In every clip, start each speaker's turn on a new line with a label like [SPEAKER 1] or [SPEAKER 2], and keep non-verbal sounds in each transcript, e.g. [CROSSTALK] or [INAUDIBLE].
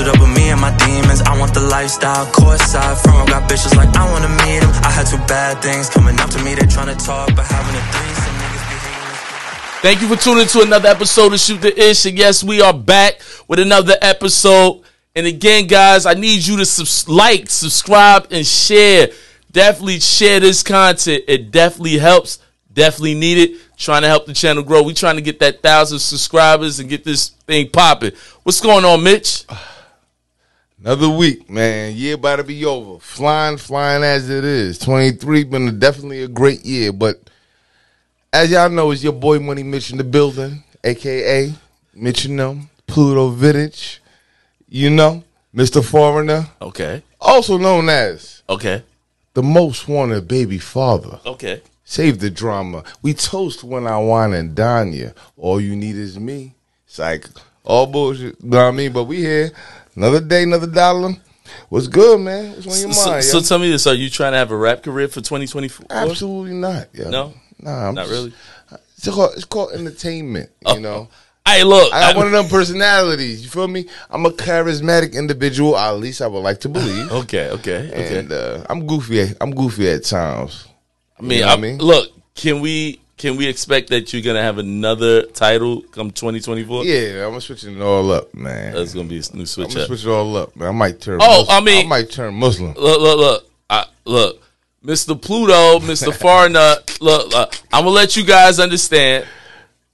[SPEAKER 1] suit up with me and my demons. I want the lifestyle, courtside, front row got bitches like I wanna meet them. I had two bad things coming up to me, they tryna talk, but having a threesome, niggas be hating us.
[SPEAKER 2] Thank you for tuning to another episode of Shoot the Ish. And yes, we are back with another episode. And again, guys, I need you to subs- like, subscribe, and share. Definitely share this content. It definitely helps. Definitely need it. Trying to help the channel grow. We trying to get that thousand subscribers and get this thing popping. What's going on, Mitch? [SIGHS] [LAUGHS]
[SPEAKER 3] Another week, man. Year about to be over. Flying, flying as it is. 23 been a, definitely a great year, but as y'all know, it's your boy Money Mitch in the building, aka Mitch and them, Pluto Vidic, you know, Mr. Foreigner,
[SPEAKER 2] Okay.
[SPEAKER 3] also known as
[SPEAKER 2] Okay.
[SPEAKER 3] the most wanted baby father.
[SPEAKER 2] Okay.
[SPEAKER 3] Save the drama. We toast when I wine and dine you. All you need is me. It's like all bullshit. You know what I mean? But we here. Another day, another dollar. What's good, man? What's on your
[SPEAKER 2] So,
[SPEAKER 3] mind?
[SPEAKER 2] so
[SPEAKER 3] yo?
[SPEAKER 2] tell me this: Are you trying to have a rap career for 2024?
[SPEAKER 3] Absolutely not. Yo.
[SPEAKER 2] No?
[SPEAKER 3] Nah, I'm
[SPEAKER 2] Not
[SPEAKER 3] just-
[SPEAKER 2] really?
[SPEAKER 3] It's called, it's called entertainment, you know?
[SPEAKER 2] Hey, look.
[SPEAKER 3] I got one of them personalities. You feel me? I'm a charismatic individual. At least I would like to believe. [LAUGHS]
[SPEAKER 2] Okay. Okay. Okay.
[SPEAKER 3] And uh, I'm goofy. I'm goofy at times.
[SPEAKER 2] I mean,
[SPEAKER 3] You know
[SPEAKER 2] I
[SPEAKER 3] I mean?
[SPEAKER 2] look. Can we can we expect that you're gonna have another title come 2024?
[SPEAKER 3] Yeah, I'm gonna switch it all up, man.
[SPEAKER 2] That's gonna be a new switch.
[SPEAKER 3] I'm gonna
[SPEAKER 2] up.
[SPEAKER 3] switch it all up, man. I might turn.
[SPEAKER 2] Oh,
[SPEAKER 3] Muslim.
[SPEAKER 2] I mean-
[SPEAKER 3] I might turn Muslim.
[SPEAKER 2] Look, look, look. I, look, Mr. Pluto, Mr. [LAUGHS] Farnut. look, look, I'm gonna let you guys understand.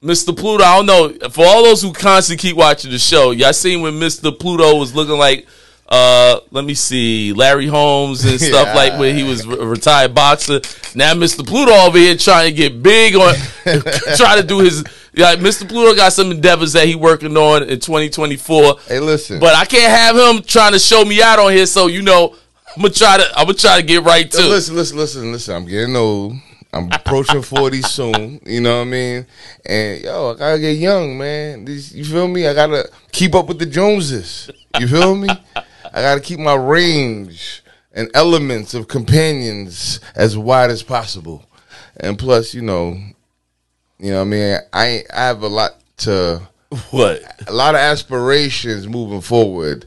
[SPEAKER 2] Mr. Pluto, I don't know. For all those who constantly keep watching the show, y'all seen when Mr. Pluto was looking like, uh, let me see, Larry Holmes and [LAUGHS] stuff
[SPEAKER 3] Yeah.
[SPEAKER 2] like where he was a retired boxer. Now Mr. Pluto over here trying to get big on, [LAUGHS] trying to do his. Like Mr. Pluto got some endeavors that he working on in 2024.
[SPEAKER 3] Hey, listen.
[SPEAKER 2] But I can't have him trying to show me out on here. So you know, I'm gonna try to I'm gonna try to get right to. it.
[SPEAKER 3] listen, listen, listen, listen. I'm getting old. I'm approaching 40 [LAUGHS] soon. You know what I mean? And yo, I gotta get young, man. This, you feel me? I gotta keep up with the Joneses. You feel me? I gotta keep my range and elements of companions as wide as possible. And plus, you know, you know what I mean? I I have a lot to
[SPEAKER 2] What?
[SPEAKER 3] a lot of aspirations moving forward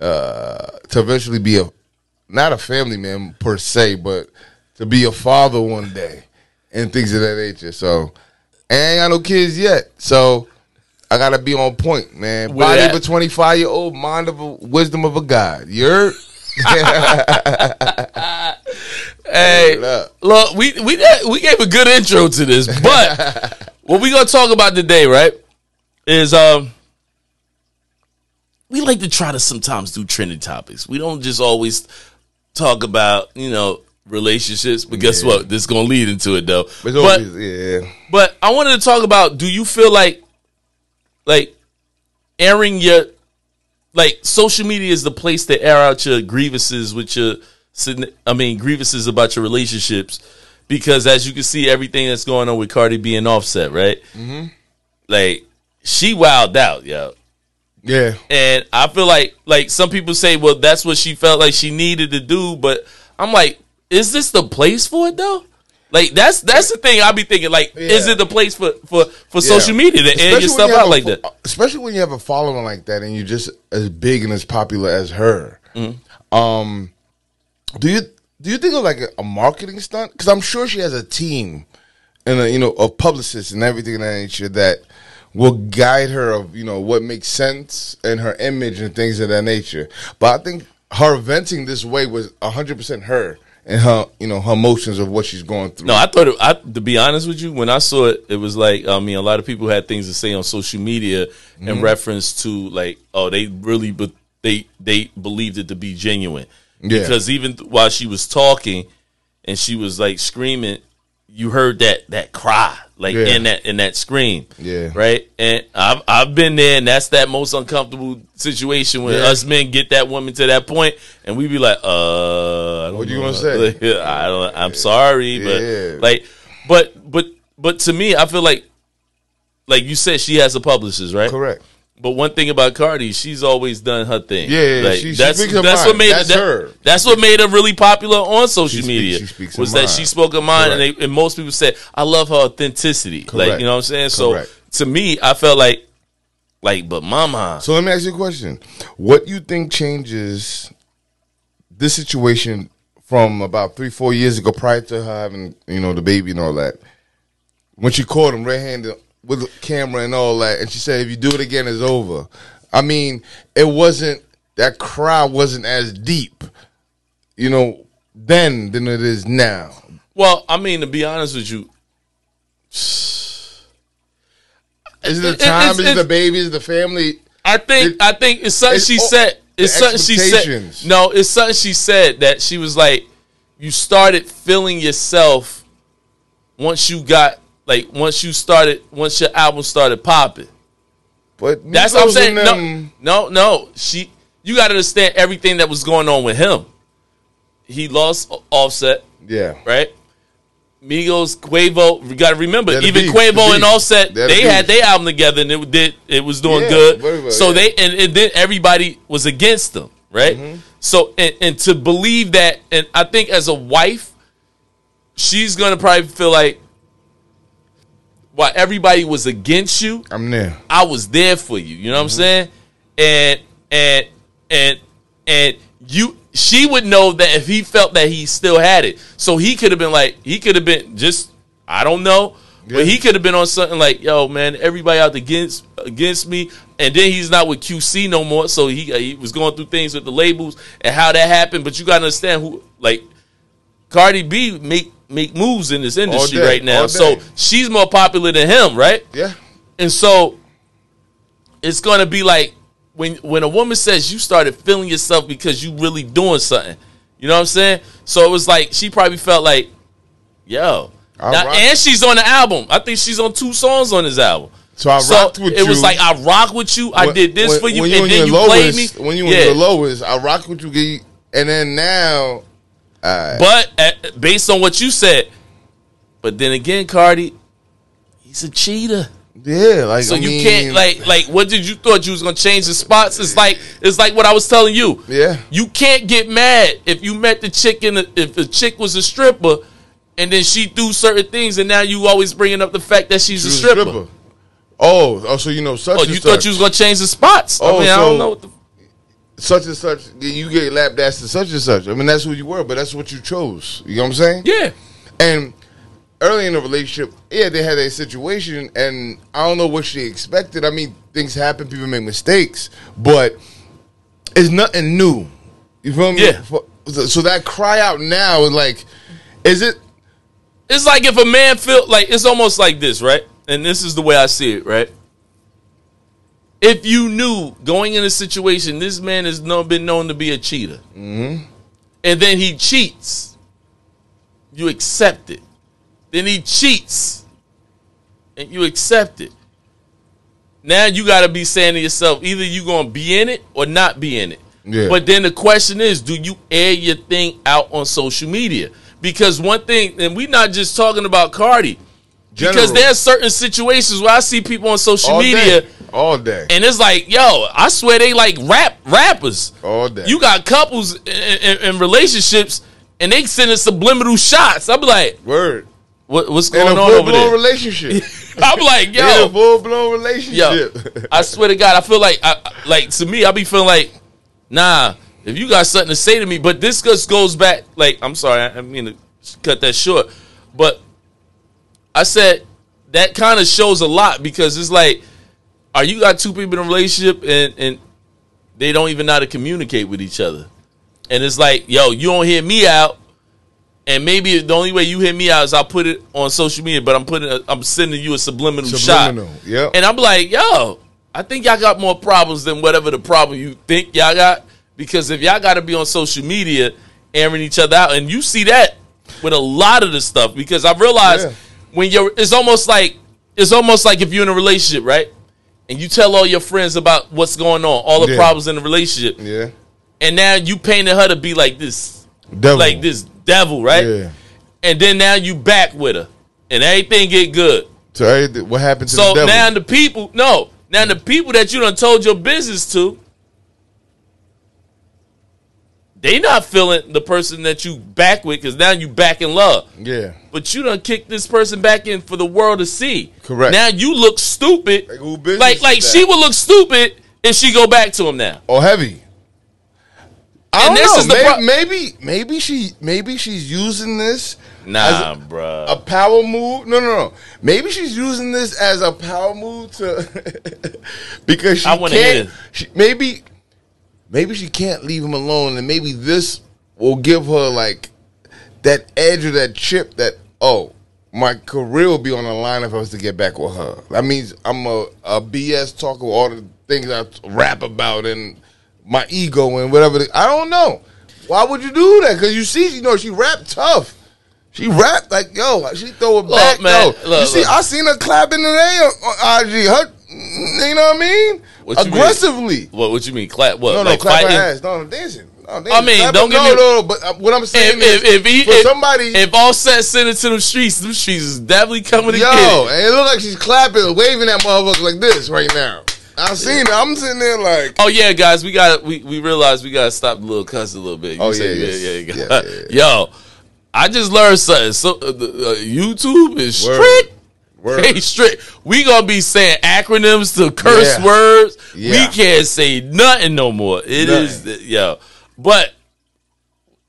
[SPEAKER 3] uh, to eventually be a not a family man per se, but to be a father one day and things of that nature. So, and I ain't got no kids yet, so I gotta be on point, man.
[SPEAKER 2] Where
[SPEAKER 3] Body
[SPEAKER 2] at?
[SPEAKER 3] of a twenty five year old, mind of a wisdom of a god. You're [LAUGHS] [LAUGHS]
[SPEAKER 2] Hey, look, we we we gave a good intro to this, [LAUGHS] but what we gonna talk about today, right? Is um, we like to try to sometimes do trending topics. We don't just always talk about you know relationships, but guess
[SPEAKER 3] Yeah.
[SPEAKER 2] what? This gonna lead into it though.
[SPEAKER 3] But,
[SPEAKER 2] But
[SPEAKER 3] always, yeah,
[SPEAKER 2] But I wanted to talk about do you feel like like airing your like social media is the place to air out your grievances with your I mean grievances about your relationships because as you can see everything that's going on with Cardi being Offset, right? Mm-hmm. Like she wowed out, yo.
[SPEAKER 3] yeah.
[SPEAKER 2] And I feel like like some people say, well, that's what she felt like she needed to do, but I'm like, is this the place for it though? Like that's that's the thing I be thinking. Like, is it the place for for for
[SPEAKER 3] Yeah.
[SPEAKER 2] social media to air your
[SPEAKER 3] Especially
[SPEAKER 2] stuff
[SPEAKER 3] you
[SPEAKER 2] out
[SPEAKER 3] a
[SPEAKER 2] like that?
[SPEAKER 3] Especially when you have a following like that and you're just as big and as popular as her.
[SPEAKER 2] Mm-hmm.
[SPEAKER 3] Um, do you do you think of like a, a marketing stunt? Because I'm sure she has a team and a, you know of publicists and everything of that nature that will guide her of you know what makes sense and her image and things of that nature. But I think her venting this way was 100 percent her and her you know her emotions of what she's going through.
[SPEAKER 2] No, I thought it, I to be honest with you, when I saw it, it was like I mean, a lot of people had things to say on social media in
[SPEAKER 3] Mm-hmm.
[SPEAKER 2] reference to like, oh, they really, but they they believed it to be genuine
[SPEAKER 3] Yeah.
[SPEAKER 2] because even while she was talking and she was like screaming, you heard that that cry like
[SPEAKER 3] Yeah.
[SPEAKER 2] in that in that scream,
[SPEAKER 3] Yeah.
[SPEAKER 2] right. And I've I've been there, and that's that most uncomfortable situation when
[SPEAKER 3] Yeah.
[SPEAKER 2] us men get that woman to that point, and we be like, uh, I don't
[SPEAKER 3] What you gonna say? [LAUGHS]
[SPEAKER 2] I don't. I'm sorry, but
[SPEAKER 3] Yeah.
[SPEAKER 2] like, but but but to me, I feel like, like you said, she has a publicist, right?
[SPEAKER 3] correct.
[SPEAKER 2] But one thing about Cardi, she's always done her thing.
[SPEAKER 3] Yeah, yeah,
[SPEAKER 2] Like,
[SPEAKER 3] she- she
[SPEAKER 2] that's
[SPEAKER 3] speaks her
[SPEAKER 2] that's
[SPEAKER 3] mind.
[SPEAKER 2] what made
[SPEAKER 3] That's
[SPEAKER 2] that-
[SPEAKER 3] her.
[SPEAKER 2] That's what made her really popular on social
[SPEAKER 3] She
[SPEAKER 2] media.
[SPEAKER 3] she speaks her
[SPEAKER 2] was that
[SPEAKER 3] mind.
[SPEAKER 2] she spoke her mind, and, they, and most people said, "I love her authenticity." Like you know what I'm saying. So to me, I felt like Like, but mama,
[SPEAKER 3] So let me ask you a question. What you think changes this situation from about three, four years ago, prior to her having, you know, the baby and all that? When she caught him red handed with the camera and all that, and she said, if you do it again, it's over. I mean, it wasn't that crowd wasn't as deep, you know, then than it is now.
[SPEAKER 2] well, I mean, to be honest with you,
[SPEAKER 3] Is it the time?
[SPEAKER 2] it's-
[SPEAKER 3] Is it the baby? Is it the family?
[SPEAKER 2] I think
[SPEAKER 3] It-
[SPEAKER 2] I think it's something
[SPEAKER 3] it's
[SPEAKER 2] she said. It's something she said. No, it's something she said that she was like, you started feeling yourself once you got like once you started once your album started popping.
[SPEAKER 3] But
[SPEAKER 2] That's what I'm saying.
[SPEAKER 3] and
[SPEAKER 2] No, no, no. She, you got to understand everything that was going on with him. He lost Offset,
[SPEAKER 3] yeah.
[SPEAKER 2] right? Migos, Quavo. You got to remember,
[SPEAKER 3] the
[SPEAKER 2] even
[SPEAKER 3] beef,
[SPEAKER 2] Quavo
[SPEAKER 3] the
[SPEAKER 2] and. Offset,
[SPEAKER 3] the
[SPEAKER 2] they had their album together and it did. It was doing
[SPEAKER 3] Yeah,
[SPEAKER 2] good.
[SPEAKER 3] well,
[SPEAKER 2] so
[SPEAKER 3] yeah.
[SPEAKER 2] they and, and then everybody was against them, right?
[SPEAKER 3] Mm-hmm.
[SPEAKER 2] So and, and to believe that, and I think as a wife, she's gonna probably feel like, while everybody was against you,
[SPEAKER 3] I'm there.
[SPEAKER 2] I was there for you. You know what I'm mm-hmm. saying? And and and and you she would know that if he felt that he still had it. So he could have been like he could have been just I don't know.
[SPEAKER 3] Yeah.
[SPEAKER 2] But he could have been on something like, "Yo, man, everybody out against against me," and then he's not with QC no more. So he he was going through things with the labels and how that happened. But you got to understand who like Cardi B make make moves in this industry
[SPEAKER 3] day,
[SPEAKER 2] right now. So she's more popular than him, right?
[SPEAKER 3] Yeah.
[SPEAKER 2] And so it's gonna be like when when a woman says you started feeling yourself because you really doing something. You know what I'm saying? So it was like she probably felt like, yo. Now,
[SPEAKER 3] rock-
[SPEAKER 2] and she's on the album. I think she's on two songs on this album.
[SPEAKER 3] So I rocked with
[SPEAKER 2] it was like I rock with you. I
[SPEAKER 3] When-
[SPEAKER 2] did this
[SPEAKER 3] when-
[SPEAKER 2] for you,
[SPEAKER 3] when
[SPEAKER 2] and
[SPEAKER 3] in
[SPEAKER 2] then you
[SPEAKER 3] your
[SPEAKER 2] played me.
[SPEAKER 3] When you
[SPEAKER 2] yeah.
[SPEAKER 3] in the lowest, I rock with you, and then now, uh,
[SPEAKER 2] But uh, based on what you said, but then again, Cardi, he's a cheater.
[SPEAKER 3] yeah, like
[SPEAKER 2] So
[SPEAKER 3] I
[SPEAKER 2] you
[SPEAKER 3] mean,
[SPEAKER 2] can't like like what did you thought you was gonna change the spots? It's like it's like what I was telling you.
[SPEAKER 3] Yeah.
[SPEAKER 2] You can't get mad if you met the chick in the, if the chick was a stripper and then she do certain things and now you always bringing up the fact that she's
[SPEAKER 3] She
[SPEAKER 2] a
[SPEAKER 3] was
[SPEAKER 2] stripper.
[SPEAKER 3] Oh, oh, so you know such
[SPEAKER 2] Oh, you
[SPEAKER 3] such,
[SPEAKER 2] thought you was gonna change the spots?
[SPEAKER 3] Oh,
[SPEAKER 2] I mean, I don't know what the
[SPEAKER 3] such and such. You get lap danced to such and such. I mean, that's who you were, but that's what you chose. You know what I'm saying?
[SPEAKER 2] Yeah.
[SPEAKER 3] And early in the relationship, yeah, they had a situation, and I don't know what she expected. I mean, things happen, people make mistakes, but it's nothing new. You feel me?
[SPEAKER 2] Yeah.
[SPEAKER 3] So so that cry out now is like, is it?
[SPEAKER 2] It's like if a man feel like it's almost like this, right? And this is the way I see it, right? If you knew going in a situation, this man has no, been known to be a cheater, mm-hmm. and then he cheats, you accept it. Then he cheats, and you accept it. Now you got to be saying to yourself, either you gonna be in it or not be in it.
[SPEAKER 3] Yeah.
[SPEAKER 2] But then the question is, do you air your thing out on social media? Because one thing, and we're not just talking about Cardi, because
[SPEAKER 3] General.
[SPEAKER 2] there's certain situations where I see people on social
[SPEAKER 3] all
[SPEAKER 2] media,
[SPEAKER 3] day, all day,
[SPEAKER 2] and it's like, yo, I swear they like rap rappers.
[SPEAKER 3] all day.
[SPEAKER 2] You got couples in, in, in relationships, and they sending subliminal shots. I'm like,
[SPEAKER 3] word
[SPEAKER 2] what, what's
[SPEAKER 3] in
[SPEAKER 2] going
[SPEAKER 3] a
[SPEAKER 2] on
[SPEAKER 3] full
[SPEAKER 2] over
[SPEAKER 3] blown
[SPEAKER 2] there?
[SPEAKER 3] relationship. [LAUGHS]
[SPEAKER 2] I'm like, yo,
[SPEAKER 3] in a
[SPEAKER 2] yo,
[SPEAKER 3] full blown relationship. yo.
[SPEAKER 2] I [LAUGHS] swear to God, I feel like, I, I- like to me, I be feeling like, nah, if you got something to say to me, but this just goes back. Like, I'm sorry, I, I mean to cut that short, but I said that kind of shows a lot because it's like, are you got two people in a relationship and and they don't even know how to communicate with each other, and it's like, yo, you don't hear me out. And maybe the only way you hear me out is I'll put it on social media, but I'm putting, a, I'm sending you a subliminal,
[SPEAKER 3] Subliminal,
[SPEAKER 2] shot.
[SPEAKER 3] yep.
[SPEAKER 2] And I'm like, yo, I think y'all got more problems than whatever the problem you think y'all got. Because if y'all got to be on social media airing each other out, and you see that with a lot of the stuff, because I realized
[SPEAKER 3] Yeah.
[SPEAKER 2] When you're, it's almost like, it's almost like if you're in a relationship, right? And you tell all your friends about what's going on, all the
[SPEAKER 3] Yeah.
[SPEAKER 2] problems in the relationship,
[SPEAKER 3] yeah,
[SPEAKER 2] and now you painted her to be like this,
[SPEAKER 3] devil.
[SPEAKER 2] like this devil, right?
[SPEAKER 3] Yeah.
[SPEAKER 2] And then now you back with her, and everything get good.
[SPEAKER 3] So what happened to
[SPEAKER 2] So
[SPEAKER 3] the devil?
[SPEAKER 2] now the people, no, now the people that you done told your business to, they not feeling the person that you back with because now you back in love.
[SPEAKER 3] Yeah.
[SPEAKER 2] But you done kick this person back in for the world to see.
[SPEAKER 3] Correct.
[SPEAKER 2] Now you look stupid.
[SPEAKER 3] Like,
[SPEAKER 2] like, like she would look stupid if she go back to him now.
[SPEAKER 3] Or heavy. I
[SPEAKER 2] And
[SPEAKER 3] don't
[SPEAKER 2] this
[SPEAKER 3] know.
[SPEAKER 2] is the
[SPEAKER 3] maybe,
[SPEAKER 2] pro-
[SPEAKER 3] maybe maybe she maybe she's using this
[SPEAKER 2] Nah,
[SPEAKER 3] as a, power move. No, no, no. Maybe she's using this as a power move to [LAUGHS] because she
[SPEAKER 2] I
[SPEAKER 3] can't. She, maybe maybe she can't leave him alone, and maybe this will give her like that edge or that chip that oh my career will be on the line if I was to get back with her. That means I'm a, a BS talker all the things I rap about and my ego and whatever. the- I don't know. Why would you do that? Because you see, you know, she rap tough. She rap like yo. She throw it
[SPEAKER 2] Look,
[SPEAKER 3] back,
[SPEAKER 2] man,
[SPEAKER 3] yo. you see,
[SPEAKER 2] look.
[SPEAKER 3] I seen her clapping today on, on IG. Her, you know what I mean?
[SPEAKER 2] What you mean?
[SPEAKER 3] Aggressively.
[SPEAKER 2] What? What you mean? Clap? What?
[SPEAKER 3] No, no,
[SPEAKER 2] like
[SPEAKER 3] clap her
[SPEAKER 2] fighting?
[SPEAKER 3] ass. No, no, dancing. No, dancing.
[SPEAKER 2] I mean,
[SPEAKER 3] Clap
[SPEAKER 2] don't get
[SPEAKER 3] no,
[SPEAKER 2] me-
[SPEAKER 3] no, no. But uh, what I'm saying
[SPEAKER 2] If, if,
[SPEAKER 3] is,
[SPEAKER 2] if he,
[SPEAKER 3] for
[SPEAKER 2] if,
[SPEAKER 3] somebody,
[SPEAKER 2] if Offset sent it to them streets, them streets is definitely coming
[SPEAKER 3] yo, and it look like she's clapping, waving that motherfucker like this right now. I seen it. I'm sitting there like,
[SPEAKER 2] Oh yeah, guys, we got we we realized we got to stop the little cuss a little bit. You
[SPEAKER 3] Oh, yeah,
[SPEAKER 2] yeah,
[SPEAKER 3] yes.
[SPEAKER 2] yeah,
[SPEAKER 3] Yeah,
[SPEAKER 2] yeah,
[SPEAKER 3] yeah, yeah. [LAUGHS]
[SPEAKER 2] Yo, I just learned something. So uh, uh, YouTube is strict.
[SPEAKER 3] Word.
[SPEAKER 2] Hey, strict. We gonna be saying acronyms to curse
[SPEAKER 3] Yeah.
[SPEAKER 2] words.
[SPEAKER 3] Yeah.
[SPEAKER 2] We can't say nothing no more. It is
[SPEAKER 3] Nothing.
[SPEAKER 2] yo, but.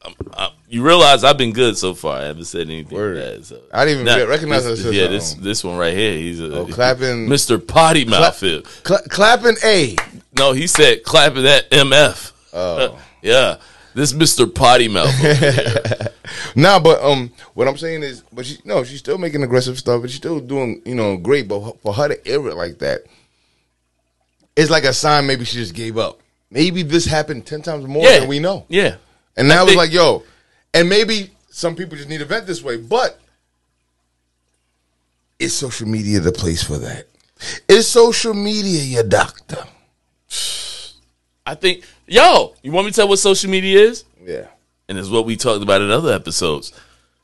[SPEAKER 2] um, uh, you realize I've been good so far. I haven't said anything
[SPEAKER 3] Word.
[SPEAKER 2] bad. So.
[SPEAKER 3] I didn't even recognize
[SPEAKER 2] this, Yeah, this
[SPEAKER 3] something.
[SPEAKER 2] this one right here. He's a
[SPEAKER 3] Oh, clapping-
[SPEAKER 2] Mr. Potty Mouth.
[SPEAKER 3] Cla- clapping A.
[SPEAKER 2] No, he said clapping that MF.
[SPEAKER 3] Oh. [LAUGHS]
[SPEAKER 2] yeah. This Mr. Potty Mouth. [LAUGHS]
[SPEAKER 3] Nah, but um, what I'm saying is, but she no, she's still making aggressive stuff, but she's still doing you know great. But for her to air it like that, it's like a sign. Maybe she just gave up. Maybe this happened ten times more
[SPEAKER 2] yeah.
[SPEAKER 3] than we know.
[SPEAKER 2] Yeah.
[SPEAKER 3] And now it's like, yo, and maybe some people just need to vent this way, but is social media the place for that? Is social media your doctor?
[SPEAKER 2] I think, yo, you want me to tell what social media is?
[SPEAKER 3] Yeah.
[SPEAKER 2] And it's what we talked about in other episodes.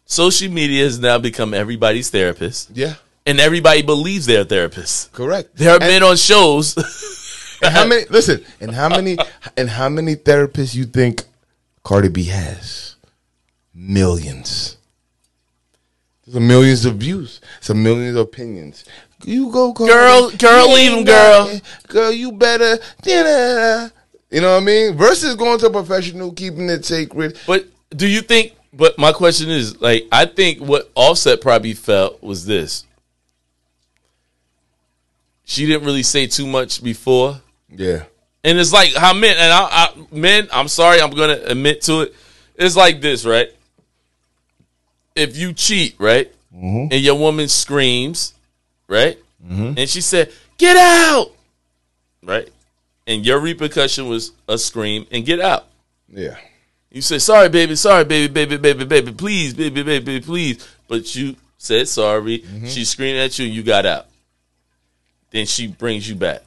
[SPEAKER 2] Social media has now become everybody's therapist,
[SPEAKER 3] Yeah.
[SPEAKER 2] and everybody believes they're a therapist.
[SPEAKER 3] Correct.
[SPEAKER 2] There have
[SPEAKER 3] And-
[SPEAKER 2] been on shows. [LAUGHS]
[SPEAKER 3] And how many? Listen, and how many? And how many therapists you think Cardi B has? Millions. There's a millions of views. It's a millions of opinions. You go, Cardi.
[SPEAKER 2] Girl- girl, leave him, girl.
[SPEAKER 3] Girl, you better. da-da-da. You know what I mean? Versus going to a professional, keeping it sacred.
[SPEAKER 2] but do you think, but my question is, like, I think what Offset probably felt was this. She didn't really say too much before.
[SPEAKER 3] Yeah.
[SPEAKER 2] And it's like how men and I, I men. I'm sorry, I'm gonna admit to it. It's like this, right? If you cheat, right, mm-hmm. and your woman screams, right, mm-hmm. and she said, "Get out," right, and your repercussion was a scream and get out.
[SPEAKER 3] Yeah.
[SPEAKER 2] You say, "Sorry, baby, sorry, baby, baby, baby, baby, please, baby, baby, baby please," but you said sorry. Mm-hmm. She screamed at you, and you got out. Then she brings you back.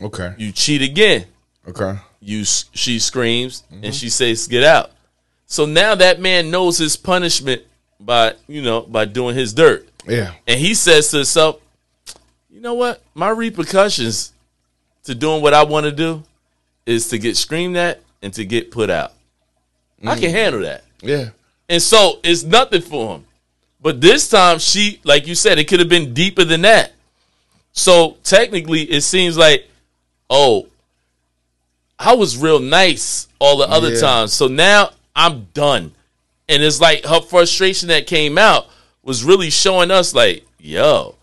[SPEAKER 3] Okay.
[SPEAKER 2] You cheat again
[SPEAKER 3] Okay.
[SPEAKER 2] you she screams and mm-hmm. she says get out so now that man knows his punishment by you know by doing his dirt
[SPEAKER 3] Yeah.
[SPEAKER 2] and he says to himself you know what my repercussions to doing what i want to do is to get screamed at and to get put out i can mm. handle that
[SPEAKER 3] Yeah.
[SPEAKER 2] and so it's nothing for him but this time she like you said it could have been deeper than that so technically it seems like oh I was real nice all the other
[SPEAKER 3] Yeah.
[SPEAKER 2] times. So now I'm done. And it's like her frustration that came out was really showing us like, yo,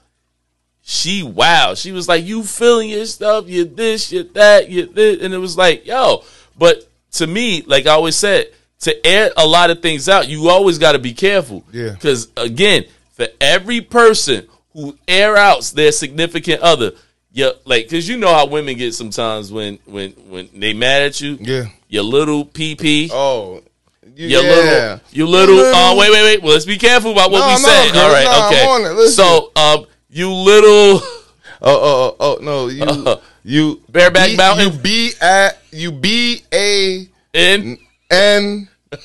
[SPEAKER 2] she wow. She was like, you feeling your stuff, you this, you that, you this. And it was like, yo. But to me, like I always said, to air a lot of things out, you always got to be careful.
[SPEAKER 3] Yeah.
[SPEAKER 2] Because again, for every person who air outs their significant other, yeah, like because you know how women get sometimes when when when they mad at you.
[SPEAKER 3] Yeah.
[SPEAKER 2] Your little PP.
[SPEAKER 3] Oh. You,
[SPEAKER 2] Your
[SPEAKER 3] yeah.
[SPEAKER 2] little, you little.
[SPEAKER 3] Your
[SPEAKER 2] Uh, wait, wait, wait. Well, let's be careful about what
[SPEAKER 3] No,
[SPEAKER 2] we
[SPEAKER 3] no,
[SPEAKER 2] say. All right,
[SPEAKER 3] no, I'm
[SPEAKER 2] okay.
[SPEAKER 3] on it.
[SPEAKER 2] So, um, you little. [LAUGHS]
[SPEAKER 3] Oh, oh, oh, oh, no, you, you
[SPEAKER 2] Bareback
[SPEAKER 3] B-
[SPEAKER 2] Mountain?
[SPEAKER 3] You B a you B A
[SPEAKER 2] in.
[SPEAKER 3] N. [LAUGHS]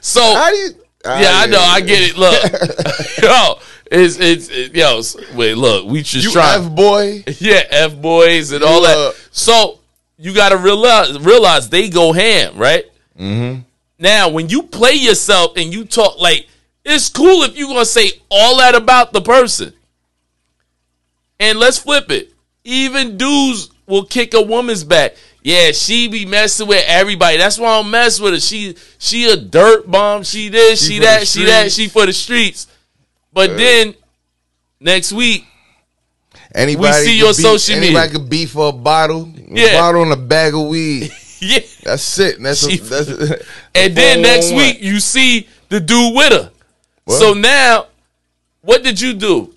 [SPEAKER 2] So
[SPEAKER 3] How do you?
[SPEAKER 2] yeah, I know, I get it. Look, [LAUGHS] yo, it's it's it, yo. Wait, look, we just
[SPEAKER 3] You
[SPEAKER 2] trying.
[SPEAKER 3] F boy.
[SPEAKER 2] yeah, f boys and all that.
[SPEAKER 3] uh,
[SPEAKER 2] so you got to realize realize they go ham, right? Mm-hmm. Now, when you play yourself and you talk like it's cool if you gonna say all that about the person. And let's flip it. Even dudes will kick a woman's back. Yeah, she be messing with everybody. That's why I don't mess with her. She she a dirt bomb. She this,
[SPEAKER 3] She
[SPEAKER 2] she, that, she that, she for the streets. But then next week,
[SPEAKER 3] Anybody
[SPEAKER 2] we
[SPEAKER 3] see
[SPEAKER 2] your
[SPEAKER 3] beef-
[SPEAKER 2] social media.
[SPEAKER 3] Anybody could beef for a bottle,
[SPEAKER 2] Yeah.
[SPEAKER 3] a bottle and a bag of weed. [LAUGHS]
[SPEAKER 2] yeah.
[SPEAKER 3] That's it. That's a, that's. A, [LAUGHS] [LAUGHS]
[SPEAKER 2] And then next week oh you see the dude with her.
[SPEAKER 3] What?
[SPEAKER 2] So now, what did you do?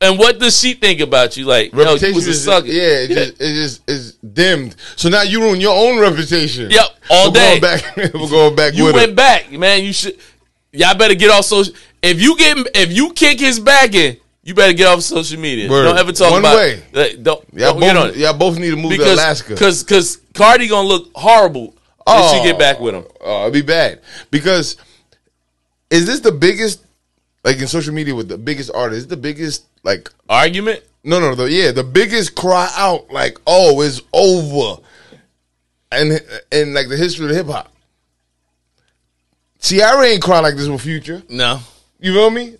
[SPEAKER 2] And what does she think about you? Like, yo, you
[SPEAKER 3] reputation
[SPEAKER 2] was a
[SPEAKER 3] is
[SPEAKER 2] sucker.
[SPEAKER 3] yeah, it just it just is dimmed. So now you ruin your own reputation.
[SPEAKER 2] Yep, all day.
[SPEAKER 3] we're
[SPEAKER 2] day.
[SPEAKER 3] Going back, [LAUGHS] we're going back
[SPEAKER 2] You went
[SPEAKER 3] it.
[SPEAKER 2] back, man. You should. Y'all better get off social. If you get, if you kick his back in, you better get off social media.
[SPEAKER 3] Word.
[SPEAKER 2] Don't ever talk
[SPEAKER 3] One
[SPEAKER 2] about.
[SPEAKER 3] way.
[SPEAKER 2] Like, don't
[SPEAKER 3] Y'all
[SPEAKER 2] don't get on
[SPEAKER 3] both,
[SPEAKER 2] it
[SPEAKER 3] y'all both need to move to
[SPEAKER 2] because
[SPEAKER 3] Alaska.
[SPEAKER 2] because because Cardi gonna look horrible if she get oh, back with him.
[SPEAKER 3] Oh, it'd be bad because is this the biggest like in social media with the biggest artist? The biggest like
[SPEAKER 2] Argument.
[SPEAKER 3] no no the yeah the biggest cry out like oh it's over and in like the history of hip hop. Ciara ain't cry like this with Future.
[SPEAKER 2] No.
[SPEAKER 3] You feel me?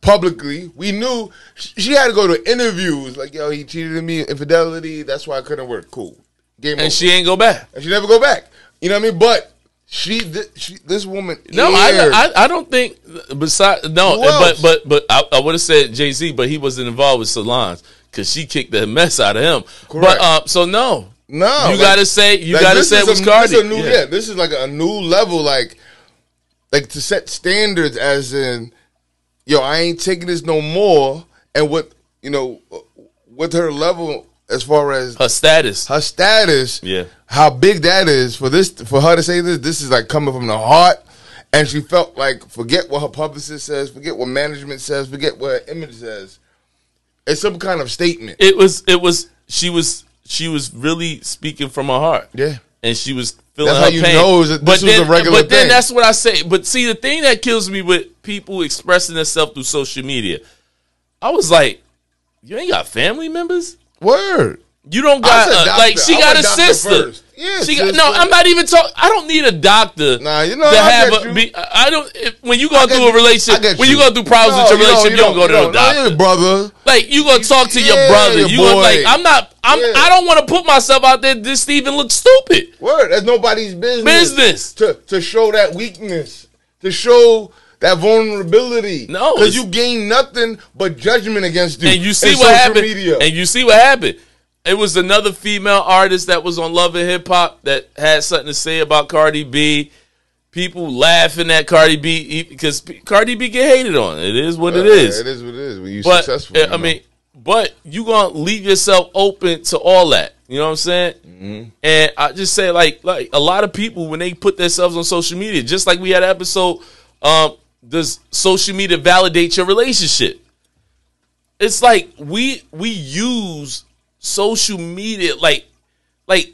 [SPEAKER 3] Publicly, we knew she had to go to interviews like, "Yo, he cheated on me, infidelity. That's why I couldn't work." Cool, game over.
[SPEAKER 2] And she ain't go back.
[SPEAKER 3] and she never go back. You know what I mean? But she, thi- she this woman,
[SPEAKER 2] No, I, I I don't think. Besides, no, but but but I, I would have said Jay Z, but he wasn't involved with Solange because she kicked the mess out of him.
[SPEAKER 3] Correct.
[SPEAKER 2] But uh, so no,
[SPEAKER 3] no,
[SPEAKER 2] you
[SPEAKER 3] like-
[SPEAKER 2] gotta say you
[SPEAKER 3] like,
[SPEAKER 2] gotta say it was
[SPEAKER 3] a,
[SPEAKER 2] Cardi.
[SPEAKER 3] This is a new,
[SPEAKER 2] Yeah.
[SPEAKER 3] yeah. this is like a new level, like like to set standards as in, yo, I ain't taking this no more. And what you know, with her level as far as
[SPEAKER 2] Her status.
[SPEAKER 3] her status,
[SPEAKER 2] Yeah.
[SPEAKER 3] how big that is for this for her to say this. This is like coming from the heart, and she felt like forget what her publicist says, forget what management says, forget what her image says. It's some kind of statement.
[SPEAKER 2] It was it was she was she was really speaking from her heart.
[SPEAKER 3] Yeah.
[SPEAKER 2] And she was feeling
[SPEAKER 3] That's
[SPEAKER 2] her
[SPEAKER 3] how you
[SPEAKER 2] pain.
[SPEAKER 3] know that this was
[SPEAKER 2] then,
[SPEAKER 3] a regular
[SPEAKER 2] But then
[SPEAKER 3] thing.
[SPEAKER 2] that's what I say. But see, the thing that kills me with people expressing themselves through social media, I was like, you ain't got family members.
[SPEAKER 3] Word.
[SPEAKER 2] You don't got
[SPEAKER 3] said
[SPEAKER 2] uh, like she
[SPEAKER 3] I
[SPEAKER 2] got a sister.
[SPEAKER 3] Yeah,
[SPEAKER 2] she got, no. I'm not even talking. I don't need a doctor.
[SPEAKER 3] Nah, you know,
[SPEAKER 2] to
[SPEAKER 3] I
[SPEAKER 2] have a,
[SPEAKER 3] you.
[SPEAKER 2] be, I don't. If, when you go through a relationship, when you
[SPEAKER 3] you.
[SPEAKER 2] go through problems
[SPEAKER 3] No,
[SPEAKER 2] with your
[SPEAKER 3] you don't-
[SPEAKER 2] relationship, you, don't, go to
[SPEAKER 3] you
[SPEAKER 2] no doctor.
[SPEAKER 3] Brother.
[SPEAKER 2] Like you gonna talk to your brother. You gonna like. I'm not. I'm.
[SPEAKER 3] Yeah.
[SPEAKER 2] I don't want to put myself out there just to even look stupid.
[SPEAKER 3] Word. That's nobody's business.
[SPEAKER 2] Business.
[SPEAKER 3] to to show that weakness, to show that vulnerability.
[SPEAKER 2] No,
[SPEAKER 3] because you gain nothing but judgment against you.
[SPEAKER 2] And you see what happened.
[SPEAKER 3] Media.
[SPEAKER 2] And you see what happened. It was another female artist that was on Love and Hip Hop that had something to say about Cardi B. People laughing at Cardi B because Cardi B get hated on. It is what it
[SPEAKER 3] Yeah,
[SPEAKER 2] is.
[SPEAKER 3] It is what it is. When you
[SPEAKER 2] but
[SPEAKER 3] successful,
[SPEAKER 2] uh,
[SPEAKER 3] you
[SPEAKER 2] I
[SPEAKER 3] know.
[SPEAKER 2] mean, but you gonna leave yourself open to all that. You know what I'm saying?
[SPEAKER 3] Mm-hmm.
[SPEAKER 2] And I just say like like a lot of people when they put themselves on social media, just like we had an episode, um, does social media validate your relationship? It's like we we use social media like like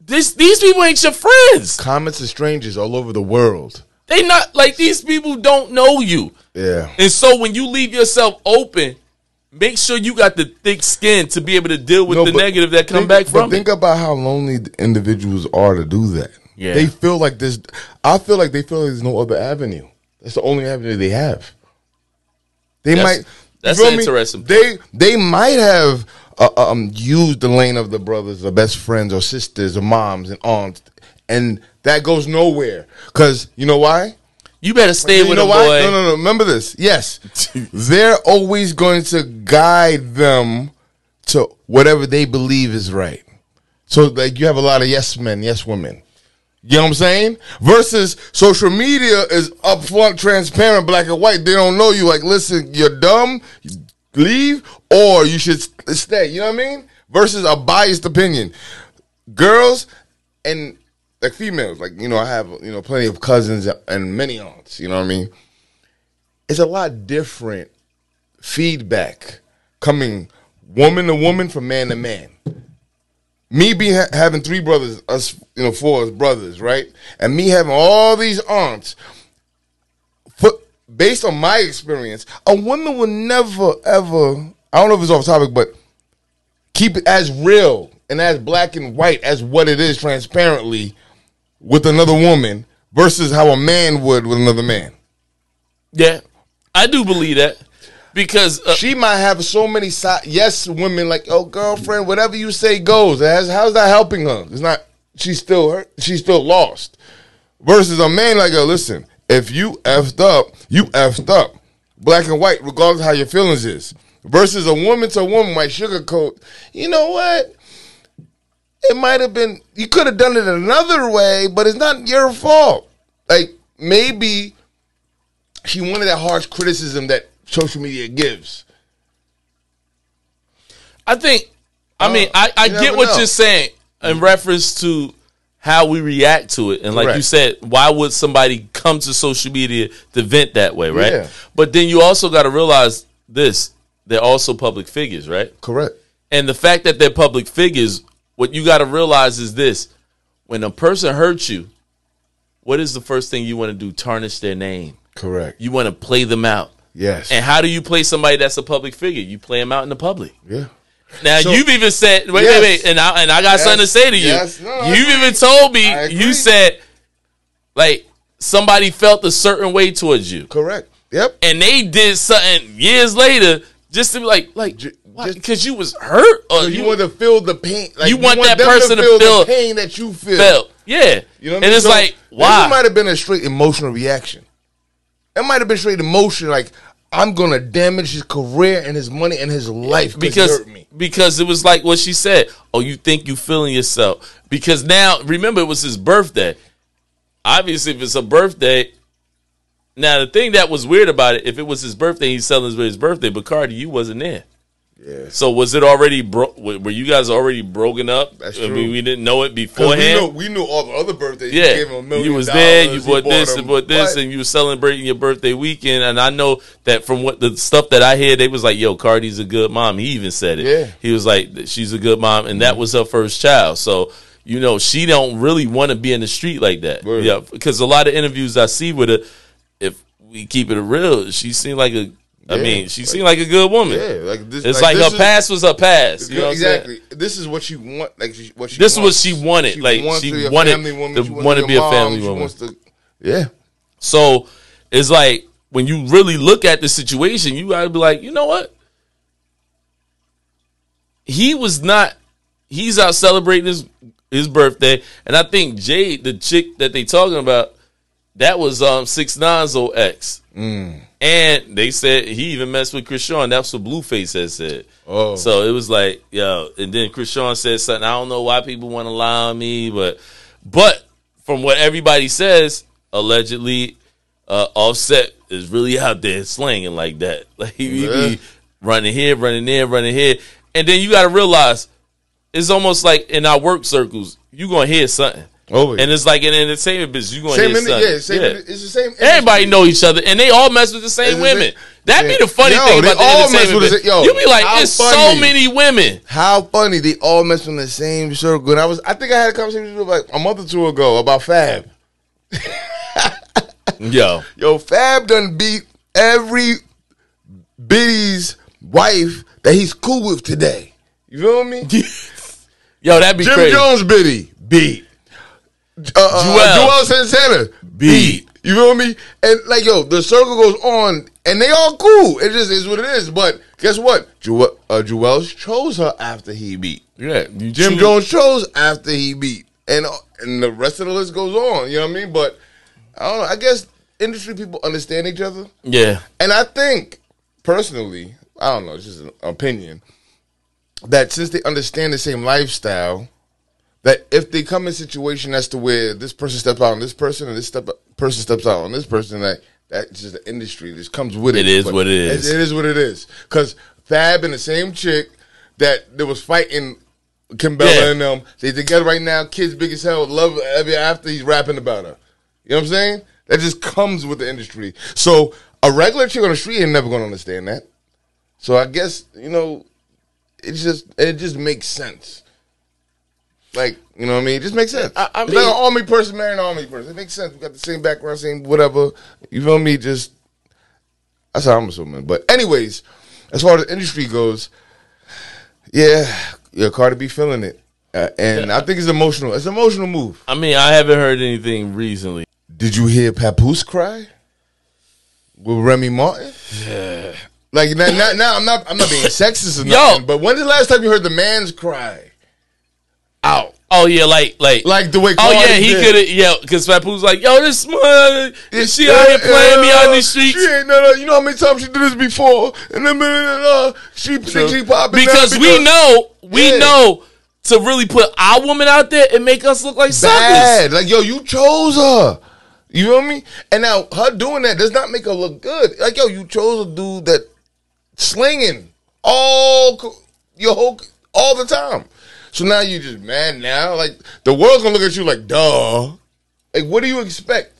[SPEAKER 2] this these people ain't your friends.
[SPEAKER 3] comments of strangers all over the world.
[SPEAKER 2] They not like these people don't know you.
[SPEAKER 3] Yeah.
[SPEAKER 2] And so when you leave yourself open, make sure you got the thick skin to be able to deal with
[SPEAKER 3] No,
[SPEAKER 2] the negative that come
[SPEAKER 3] think-
[SPEAKER 2] back
[SPEAKER 3] but
[SPEAKER 2] from
[SPEAKER 3] think
[SPEAKER 2] it.
[SPEAKER 3] about how lonely individuals are to do that.
[SPEAKER 2] Yeah.
[SPEAKER 3] They feel like this. I feel like they feel like there's no other avenue. That's the only avenue they have. They
[SPEAKER 2] That's-
[SPEAKER 3] might.
[SPEAKER 2] that's
[SPEAKER 3] you feel
[SPEAKER 2] an
[SPEAKER 3] me?
[SPEAKER 2] interesting
[SPEAKER 3] They they might have uh, um used the lane of the brothers or best friends or sisters or moms and aunts, and that goes nowhere. Because you know why?
[SPEAKER 2] You better stay
[SPEAKER 3] you
[SPEAKER 2] with
[SPEAKER 3] know
[SPEAKER 2] a
[SPEAKER 3] why?
[SPEAKER 2] boy.
[SPEAKER 3] No, no, no. Remember this. Yes, [LAUGHS] they're always going to guide them to whatever they believe is right. So, like, you have a lot of yes men, yes women. You know what I'm saying? Versus social media is upfront, transparent, black and white. They don't know you. Like, listen, you're dumb. Leave, or you should stay. You know what I mean? Versus a biased opinion. Girls and like females, like you know, I have you know plenty of cousins and many aunts. You know what I mean? It's a lot different feedback coming woman to woman from man to man. Me being ha- having three brothers, us you know four brothers, right? And me having all these aunts. For, based on my experience, a woman will never ever. I don't know if it's off topic, but keep it as real and as black and white as what it is transparently with another woman versus how a man would with another man.
[SPEAKER 2] Yeah, I do believe that because uh,
[SPEAKER 3] She might have so many. Yes, women like, oh, girlfriend, whatever you say goes. How's, how's that helping her? It's not. She's still hurt. She's still lost. Versus a man like, yo, listen, if you effed up, you effed up, black and white, regardless of how your feelings is. Versus a woman to a woman might sugarcoat. You know what? It might have been. You could have done it another way, but it's not your fault. Like maybe she wanted that harsh criticism that social media gives.
[SPEAKER 2] I think, I mean, oh, I,
[SPEAKER 3] I
[SPEAKER 2] get what
[SPEAKER 3] know.
[SPEAKER 2] you're saying in reference to how we react to it. And like you said, why would somebody come to social media to vent that way, right?
[SPEAKER 3] Yeah.
[SPEAKER 2] But then you also got to realize this they're also public figures, right?
[SPEAKER 3] Correct.
[SPEAKER 2] And the fact that they're public figures, what you got to realize is this when a person hurts you, what is the first thing you want to do? Tarnish their name.
[SPEAKER 3] Correct.
[SPEAKER 2] You want to play them out.
[SPEAKER 3] Yes.
[SPEAKER 2] And how do you play somebody that's a public figure? You play them out in the public.
[SPEAKER 3] yeah.
[SPEAKER 2] Now
[SPEAKER 3] So-
[SPEAKER 2] you've even said, wait,
[SPEAKER 3] Yes.
[SPEAKER 2] wait, wait, and I and I got
[SPEAKER 3] Yes.
[SPEAKER 2] something to say to you.
[SPEAKER 3] Yes. No,
[SPEAKER 2] you've even told me you said like somebody felt a certain way towards you,
[SPEAKER 3] Correct. Yep.
[SPEAKER 2] and they did something years later just to be like, like because you was hurt or
[SPEAKER 3] So you, want to feel the pain. Like,
[SPEAKER 2] You want that person to
[SPEAKER 3] feel,
[SPEAKER 2] feel-
[SPEAKER 3] the pain that you feel.
[SPEAKER 2] felt, yeah.
[SPEAKER 3] You know what
[SPEAKER 2] and
[SPEAKER 3] I mean?
[SPEAKER 2] it's
[SPEAKER 3] So,
[SPEAKER 2] like
[SPEAKER 3] why?
[SPEAKER 2] why?
[SPEAKER 3] might have been a straight emotional reaction. It might have been straight emotion, like I'm gonna damage his career and his money and his life because
[SPEAKER 2] because
[SPEAKER 3] hurt me.
[SPEAKER 2] because it was like what she said. Oh, you think you feeling yourself? Because now remember it was his birthday. Obviously, if it's a birthday, now the thing that was weird about it, if it was his birthday, he's celebrating his birthday. But Cardi, you wasn't there.
[SPEAKER 3] Yeah.
[SPEAKER 2] So was it already bro? Were you guys already broken up?
[SPEAKER 3] That's
[SPEAKER 2] I mean, we didn't know it
[SPEAKER 3] 'Cause we
[SPEAKER 2] beforehand.
[SPEAKER 3] knew, we knew all the other birthdays.
[SPEAKER 2] Yeah,
[SPEAKER 3] you, gave him a million
[SPEAKER 2] you was there. You bought this and bought this,
[SPEAKER 3] What?
[SPEAKER 2] and you were celebrating your birthday weekend. And I know that from what the stuff that I hear, they was like, "Yo, Cardi's a good mom." He even said it.
[SPEAKER 3] Yeah.
[SPEAKER 2] he was like, "She's a good mom," and that mm-hmm. was her first child. So you know, she don't really want to be in the street like that.
[SPEAKER 3] Word.
[SPEAKER 2] Yeah, because a lot of interviews I see with her, if we keep it real, she seemed like a. I
[SPEAKER 3] Yeah.
[SPEAKER 2] mean, she seemed like a good woman.
[SPEAKER 3] Yeah, like this.
[SPEAKER 2] It's like,
[SPEAKER 3] this
[SPEAKER 2] her
[SPEAKER 3] is-
[SPEAKER 2] past was her past. You know what I'm saying?
[SPEAKER 3] exactly. This is what she want. Like she, what she.
[SPEAKER 2] This is what she wanted. Like,
[SPEAKER 3] wants
[SPEAKER 2] she
[SPEAKER 3] to be a
[SPEAKER 2] wanted
[SPEAKER 3] family woman.
[SPEAKER 2] to
[SPEAKER 3] She wants
[SPEAKER 2] wanna
[SPEAKER 3] to
[SPEAKER 2] be a
[SPEAKER 3] mom.
[SPEAKER 2] family
[SPEAKER 3] She
[SPEAKER 2] woman.
[SPEAKER 3] wants to- yeah.
[SPEAKER 2] So it's like when you really look at the situation, you gotta be like, you know what? He was not. He's out celebrating his his birthday, and I think Jade, the chick that they talking about, that was um six nine's old ex. And they said he even messed with Chrisean. That's what Blueface had said.
[SPEAKER 3] Oh.
[SPEAKER 2] So it was like, yo, and then Chrisean said something. I don't know why people want to lie on me, but but from what everybody says, allegedly, uh, Offset is really out there slanging like that. [LAUGHS] Like he, he
[SPEAKER 3] Yeah.
[SPEAKER 2] be running here, running there, running here, and then you got to realize it's almost like in our work circles, you gonna hear something.
[SPEAKER 3] Oh, yeah.
[SPEAKER 2] And it's like in the entertainment business, you gonna
[SPEAKER 3] Same
[SPEAKER 2] hear
[SPEAKER 3] in the,
[SPEAKER 2] something.
[SPEAKER 3] yeah, same the- it's the same.
[SPEAKER 2] Everybody
[SPEAKER 3] industry.
[SPEAKER 2] know each other, and they all mess with the same
[SPEAKER 3] It's the
[SPEAKER 2] women. That'd be the funny
[SPEAKER 3] Yo,
[SPEAKER 2] thing
[SPEAKER 3] they
[SPEAKER 2] about the
[SPEAKER 3] all mess
[SPEAKER 2] entertainment
[SPEAKER 3] with the same- yo,
[SPEAKER 2] you be like,
[SPEAKER 3] how
[SPEAKER 2] there's so many women.
[SPEAKER 3] How funny they all mess in the same circle. And I was, I think I had a conversation with like a month or two ago about Fab. [LAUGHS]
[SPEAKER 2] Yo,
[SPEAKER 3] Yo, Fab done beat every biddy's wife that he's cool with today. You feel me? [LAUGHS]
[SPEAKER 2] yo, that'd be
[SPEAKER 3] Jim
[SPEAKER 2] crazy.
[SPEAKER 3] Jones biddy beat. Uh, uh,
[SPEAKER 2] Juelz.
[SPEAKER 3] Juelz Santana
[SPEAKER 2] Beat.
[SPEAKER 3] You feel me? And like yo, the circle goes on, and they all cool. It just is what it is. But guess what? Juelz, uh, Juelz chose her after he beat.
[SPEAKER 2] Yeah,
[SPEAKER 3] Jim
[SPEAKER 2] choose-
[SPEAKER 3] Jones chose after he beat, and uh, and the rest of the list goes on. You know what I mean? But I don't know. I guess industry people understand each other,
[SPEAKER 2] Yeah,
[SPEAKER 3] and I think personally, I don't know. It's just an opinion that since they understand the same lifestyle, that if they come in a situation as to where this person steps out on this person and this step person steps out on this person, that that's just the industry. This comes with it.
[SPEAKER 2] It is
[SPEAKER 3] But
[SPEAKER 2] what it is.
[SPEAKER 3] It is what it is. Because Fab and the same chick that there was fighting Kimbella
[SPEAKER 2] Yeah.
[SPEAKER 3] and them, they together right now. Kids big as hell. Love ever after he's rapping about her. You know what I'm saying? That just comes with the industry. So a regular chick on the street ain't never gonna understand that. So I guess you know, it just it just makes sense. Like you know what I mean? It just makes sense.
[SPEAKER 2] I- I mean-
[SPEAKER 3] like an army person marrying an army person. It makes sense. We got the same background, same whatever. You feel me? Just that's how I'm assuming. But anyways, as far as the industry goes, yeah, yeah, Cardi B feeling it, uh, and I think it's emotional. It's an emotional move.
[SPEAKER 2] I mean, I haven't heard anything recently.
[SPEAKER 3] Did you hear Papoose cry with Remy Martin? Like now, now, I'm not I'm not being sexist or
[SPEAKER 2] Yo.
[SPEAKER 3] nothing, but when's the last time you heard the man's cry out?
[SPEAKER 2] Oh yeah, like like
[SPEAKER 3] Like the way
[SPEAKER 2] Oh yeah, he could have. Yeah, because Papoose like, yo, this mother, is she out here playing me on these streets?
[SPEAKER 3] She ain't, no, no, you know how many times she did this before? And then uh, she think she popping now
[SPEAKER 2] Because we know, we
[SPEAKER 3] Yeah.
[SPEAKER 2] know to really put our woman out there and make us look like suckers.
[SPEAKER 3] bad. Like yo, you chose her. You know what I mean? And now her doing that does not make her look good. Like yo, you chose a dude that slinging all your whole all the time. So now you just mad now. Like the world's gonna look at you like, duh. Like what do you expect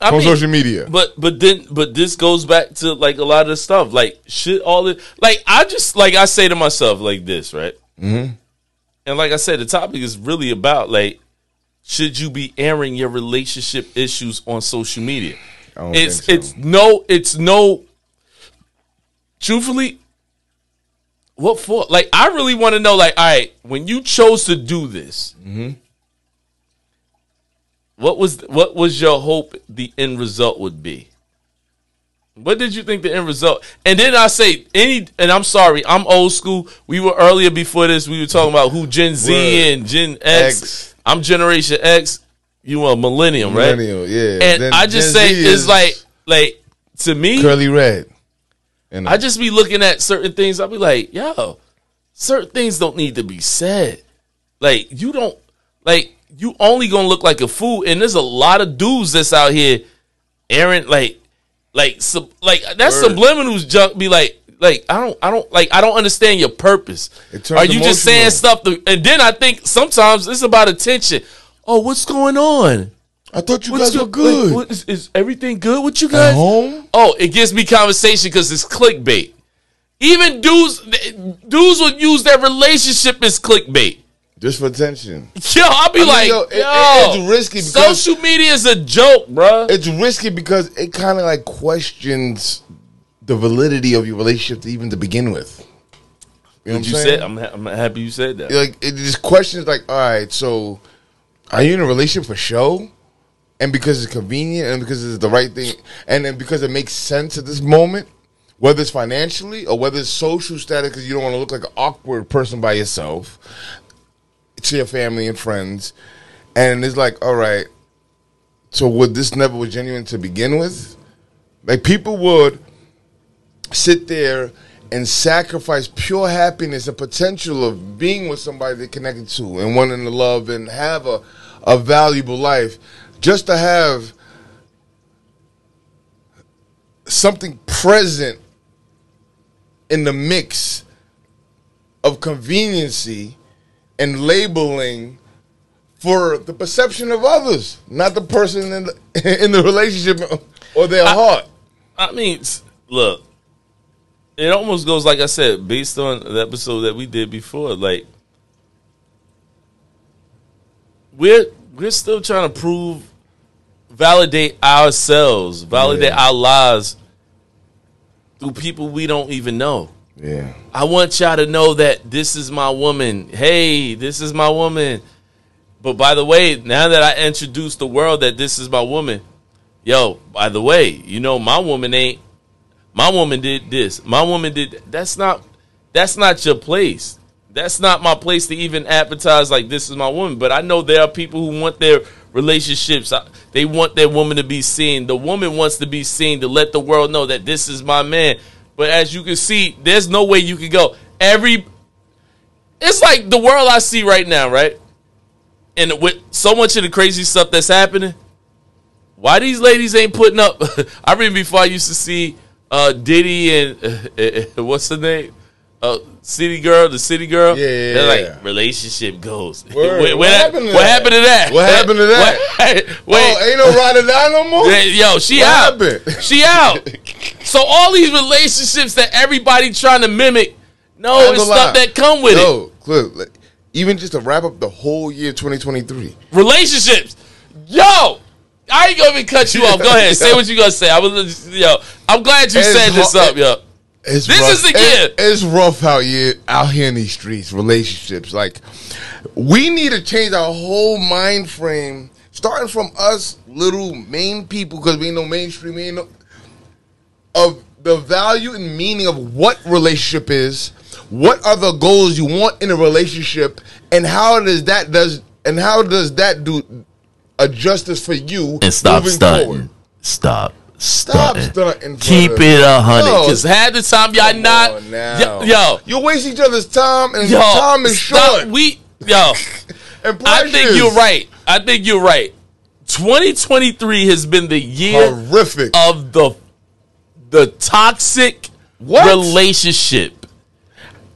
[SPEAKER 2] I
[SPEAKER 3] from
[SPEAKER 2] mean,
[SPEAKER 3] social media?
[SPEAKER 2] But but then but this goes back to like a lot of the stuff like shit all the like I just like I say to myself like this right, mm-hmm. and like I said the topic is really about like should you be airing your relationship issues on social media? It's
[SPEAKER 3] so.
[SPEAKER 2] it's no it's no. Truthfully, what for? Like I really want to know. Like all right, when you chose to do this,
[SPEAKER 3] Mm-hmm.
[SPEAKER 2] what was what was your hope the end result would be? What did you think the end result? And then I say any, and I'm sorry, I'm old school. We were earlier before this. We were talking about who Gen Z
[SPEAKER 3] Word.
[SPEAKER 2] and Gen X.
[SPEAKER 3] X.
[SPEAKER 2] I'm Generation X. You are Millennium, right?
[SPEAKER 3] Millennial, yeah.
[SPEAKER 2] And
[SPEAKER 3] Then
[SPEAKER 2] I just
[SPEAKER 3] Gen
[SPEAKER 2] say
[SPEAKER 3] Z
[SPEAKER 2] it's like, like to me,
[SPEAKER 3] curly red. And
[SPEAKER 2] I just be looking at certain things. I'll be like, yo, certain things don't need to be said. Like you don't like you only gonna look like a fool. And there's a lot of dudes that's out here, Aaron, like, like, sub, like that's
[SPEAKER 3] Word.
[SPEAKER 2] subliminals junk. Be like, like I don't, I don't, like I don't understand your purpose. Are you just saying stuff? To, and then I think sometimes it's about attention. Oh, what's going on?
[SPEAKER 3] I thought you
[SPEAKER 2] What's
[SPEAKER 3] guys
[SPEAKER 2] go-
[SPEAKER 3] were good.
[SPEAKER 2] like, is, is everything good with you guys?
[SPEAKER 3] At home?
[SPEAKER 2] Oh, it gives me conversation because it's clickbait. Even dudes, dudes would use their relationship as clickbait.
[SPEAKER 3] Just for attention.
[SPEAKER 2] Yo, I'll be
[SPEAKER 3] I mean,
[SPEAKER 2] like,
[SPEAKER 3] yo,
[SPEAKER 2] yo,
[SPEAKER 3] it- it- it's risky because-
[SPEAKER 2] social media is a joke, bro.
[SPEAKER 3] It's risky because it kind of like questions the validity of your relationship to even to begin with. You know what
[SPEAKER 2] you
[SPEAKER 3] I'm
[SPEAKER 2] said,
[SPEAKER 3] saying?
[SPEAKER 2] I'm, ha- I'm happy you said that.
[SPEAKER 3] like it just questions like, all right, so are you in a relationship for show? And because it's convenient and because it's the right thing and then because it makes sense at this moment, whether it's financially or whether it's social status because you don't want to look like an awkward person by yourself to your family and friends. And it's like, all right, so would this never was genuine to begin with? Like people would sit there and sacrifice pure happiness and potential of being with somebody they're connected to and wanting to love and have a, a valuable life just to have something present in the mix of conveniency and labeling for the perception of others, not the person in the, [LAUGHS] in the relationship or their heart.
[SPEAKER 2] I mean, look, it almost goes like I said, based on the episode that we did before. Like, we're we're still trying to prove, validate ourselves, validate
[SPEAKER 3] Yeah.
[SPEAKER 2] our lives through people we don't even know.
[SPEAKER 3] Yeah.
[SPEAKER 2] I want y'all to know that this is my woman. Hey, this is my woman. But by the way, now that I introduced the world that this is my woman, yo, by the way, you know my woman ain't my woman did this. My woman did that's not that's not your place. That's not my place to even advertise like this is my woman. But I know there are people who want their relationships. They want their woman to be seen. The woman wants to be seen to let the world know that this is my man. But as you can see, there's no way you can go. Every it's like the world I see right now, right? And with so much of the crazy stuff that's happening, why these ladies ain't putting up? [LAUGHS] I remember before I used to see uh, Diddy and uh, [LAUGHS] what's the name, uh, City Girl, the City Girl.
[SPEAKER 3] Yeah, yeah,
[SPEAKER 2] They're
[SPEAKER 3] yeah.
[SPEAKER 2] like relationship goals.
[SPEAKER 3] Word. What
[SPEAKER 2] that-
[SPEAKER 3] happened to
[SPEAKER 2] what
[SPEAKER 3] that?
[SPEAKER 2] happened to that?
[SPEAKER 3] What happened to that? [LAUGHS]
[SPEAKER 2] Wait,
[SPEAKER 3] Oh, ain't no ride or die no more?
[SPEAKER 2] Yo, she
[SPEAKER 3] What
[SPEAKER 2] out.
[SPEAKER 3] happened?
[SPEAKER 2] She out. [LAUGHS] so all these relationships that everybody trying to mimic, no, it's stuff that come with it.
[SPEAKER 3] Yo, look, like, even just to wrap up the whole year 2023.
[SPEAKER 2] relationships. Yo, I ain't gonna even cut you [LAUGHS] off. Go ahead, say what you gonna say. I was, yo, I'm glad you said this up, yo.
[SPEAKER 3] It's
[SPEAKER 2] This
[SPEAKER 3] rough.
[SPEAKER 2] is the
[SPEAKER 3] It- it's rough out here, out here in these streets, relationships. Like, we need to change our whole mind frame starting from us little main people because we ain't no mainstream, we ain't no of the value and meaning of what relationship is, what are the goals you want in a relationship, and how does that does and how does that do a justice for you
[SPEAKER 2] and stop
[SPEAKER 3] moving
[SPEAKER 2] stunting.
[SPEAKER 3] forward?
[SPEAKER 2] Stop.
[SPEAKER 3] Stop
[SPEAKER 2] Stunting. Keep it a hundred.
[SPEAKER 3] Yo,
[SPEAKER 2] Because half the time y'all
[SPEAKER 3] come
[SPEAKER 2] not. Yo, yo,
[SPEAKER 3] you waste each other's time, and
[SPEAKER 2] yo,
[SPEAKER 3] time is
[SPEAKER 2] stop.
[SPEAKER 3] short.
[SPEAKER 2] We yo. [LAUGHS]
[SPEAKER 3] and
[SPEAKER 2] I think you're right. I think you're right. 2023 has been the year
[SPEAKER 3] Horrific.
[SPEAKER 2] of the the toxic
[SPEAKER 3] What?
[SPEAKER 2] relationship.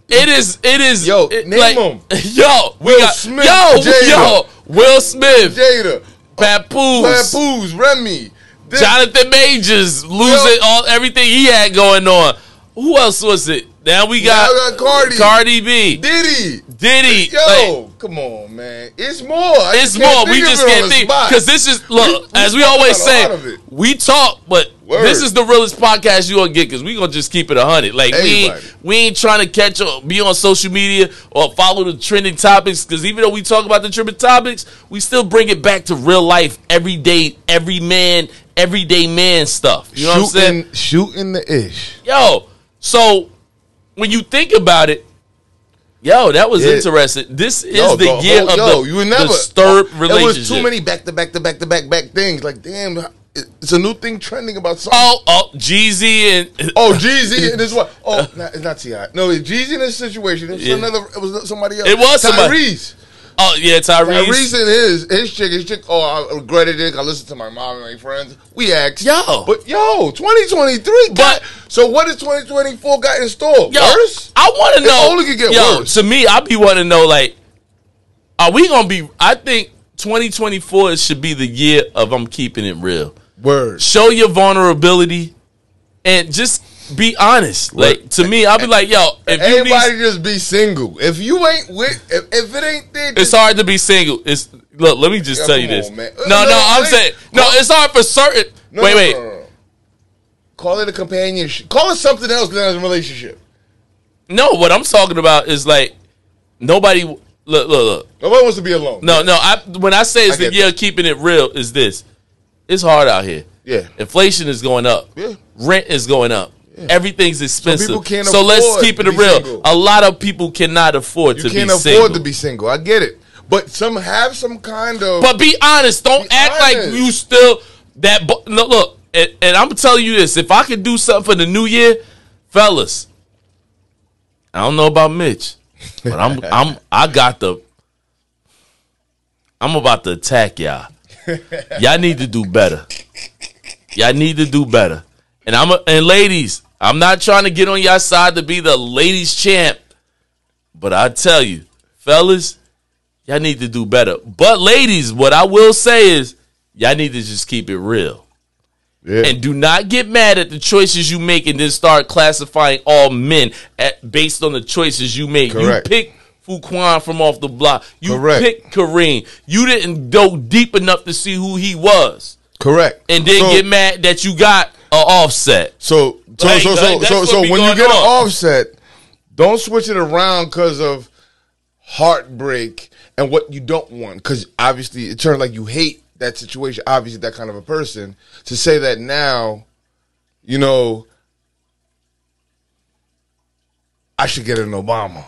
[SPEAKER 2] It is. It is.
[SPEAKER 3] Yo,
[SPEAKER 2] it,
[SPEAKER 3] name
[SPEAKER 2] like,
[SPEAKER 3] 'em. [LAUGHS]
[SPEAKER 2] Yo, we
[SPEAKER 3] Will
[SPEAKER 2] got,
[SPEAKER 3] Smith,
[SPEAKER 2] Yo,
[SPEAKER 3] Jada.
[SPEAKER 2] yo, Will Smith,
[SPEAKER 3] Jada,
[SPEAKER 2] Papoose,
[SPEAKER 3] Papoose, Remy, this-
[SPEAKER 2] Jonathan Majors losing all everything he had going on. Who else was it? Now we got,
[SPEAKER 3] Now got Cardi.
[SPEAKER 2] Cardi B,
[SPEAKER 3] Diddy.
[SPEAKER 2] Diddy.
[SPEAKER 3] Yo,
[SPEAKER 2] like,
[SPEAKER 3] come on, man. It's more. I
[SPEAKER 2] it's more. We just can't think because this is look
[SPEAKER 3] We- [LAUGHS] we
[SPEAKER 2] as we always say.
[SPEAKER 3] lot of it.
[SPEAKER 2] We talk, but
[SPEAKER 3] Word.
[SPEAKER 2] this is the realest podcast you gonna get because we gonna just keep it hundred. Like we ain't, we ain't trying to catch up, be on social media or follow the trending topics because even though we talk about the trending topics, we still bring it back to real life, everyday, every man, everyday man stuff. You know what I'm saying?
[SPEAKER 3] shooting, shooting the ish.
[SPEAKER 2] Yo, so when you think about it, yo, that was
[SPEAKER 3] Yeah.
[SPEAKER 2] interesting. This is
[SPEAKER 3] Yo,
[SPEAKER 2] the year
[SPEAKER 3] whole-
[SPEAKER 2] of
[SPEAKER 3] yo,
[SPEAKER 2] the
[SPEAKER 3] you never
[SPEAKER 2] disturbed
[SPEAKER 3] It
[SPEAKER 2] relationship.
[SPEAKER 3] was too many back to back to back to back back things. Like, damn, it's a new thing trending about something.
[SPEAKER 2] Oh, oh, Jeezy and [LAUGHS]
[SPEAKER 3] Oh, Jeezy and this one. Oh, [LAUGHS] not, it's not Ti. No, it's Jeezy in this situation. It was
[SPEAKER 2] Yeah.
[SPEAKER 3] another. It was somebody else.
[SPEAKER 2] It was somebody.
[SPEAKER 3] Tyrese.
[SPEAKER 2] oh yeah, Tyrese.
[SPEAKER 3] Tyrese and his his chick. His chick. Oh, I regretted it. I listened to my mom and my friends. We asked.
[SPEAKER 2] Yo.
[SPEAKER 3] but yo, 2023.
[SPEAKER 2] But-
[SPEAKER 3] Got, so what is 2024 got in store?
[SPEAKER 2] Yo,
[SPEAKER 3] Worse?
[SPEAKER 2] I want to
[SPEAKER 3] It
[SPEAKER 2] know.
[SPEAKER 3] only could get
[SPEAKER 2] yo,
[SPEAKER 3] worse.
[SPEAKER 2] to me, I be want to know like, are we gonna be? I think 2024 should be the year of I'm keeping it real.
[SPEAKER 3] Word.
[SPEAKER 2] Show your vulnerability and just be honest. Like to me, I'll be like, yo, if you need
[SPEAKER 3] just be single. If you ain't with, if, if it ain't there,
[SPEAKER 2] It's hard to be single. It's look. Let me just
[SPEAKER 3] Yeah,
[SPEAKER 2] tell you this.
[SPEAKER 3] on, man.
[SPEAKER 2] No, no,
[SPEAKER 3] no,
[SPEAKER 2] I'm
[SPEAKER 3] wait.
[SPEAKER 2] saying no. It's hard for certain.
[SPEAKER 3] No,
[SPEAKER 2] wait, wait.
[SPEAKER 3] no. Call it a companionship. Call it something else than a relationship.
[SPEAKER 2] No, what I'm talking about is like nobody. Look, look, look.
[SPEAKER 3] Nobody wants to be alone.
[SPEAKER 2] No, no. I when I say it's
[SPEAKER 3] I
[SPEAKER 2] the
[SPEAKER 3] get
[SPEAKER 2] year of keeping it real, is this? It's hard out here.
[SPEAKER 3] Yeah.
[SPEAKER 2] Inflation is going up.
[SPEAKER 3] Yeah.
[SPEAKER 2] Rent is going up. Everything's expensive.
[SPEAKER 3] can't
[SPEAKER 2] so let's keep it real.
[SPEAKER 3] single.
[SPEAKER 2] A lot of people cannot afford
[SPEAKER 3] You
[SPEAKER 2] to
[SPEAKER 3] can't
[SPEAKER 2] be
[SPEAKER 3] afford
[SPEAKER 2] single.
[SPEAKER 3] to be single. I get it. But some have some kind of.
[SPEAKER 2] But be honest. Don't
[SPEAKER 3] Be
[SPEAKER 2] act like you still that. bu- No, look, and, and I'm telling you this: if I could do something for the new year, fellas, I don't know about Mitch, but I'm I'm I got the. I'm about to attack y'all. Y'all need to do better. Y'all need to do better. And I'm a, and ladies, I'm not trying to get on y'all side to be the ladies champ, but I tell you, fellas, y'all need to do better. But ladies, what I will say is y'all need to just keep it real.
[SPEAKER 3] yeah.
[SPEAKER 2] And do not get mad at the choices you make and then start classifying all men at, based on the choices you make.
[SPEAKER 3] Correct.
[SPEAKER 2] You pick Fuquan from off the block. You
[SPEAKER 3] Correct.
[SPEAKER 2] picked Kareem. You didn't go deep enough to see who he was.
[SPEAKER 3] Correct.
[SPEAKER 2] And then
[SPEAKER 3] So-
[SPEAKER 2] get mad that you got an offset.
[SPEAKER 3] So so
[SPEAKER 2] Like-
[SPEAKER 3] so so
[SPEAKER 2] that's
[SPEAKER 3] so, so when you get an offset, don't switch it around because of heartbreak and what you don't want. Because obviously, it turns like you hate that situation. Obviously, that kind of a person to say that now, you know, I should get an Obama.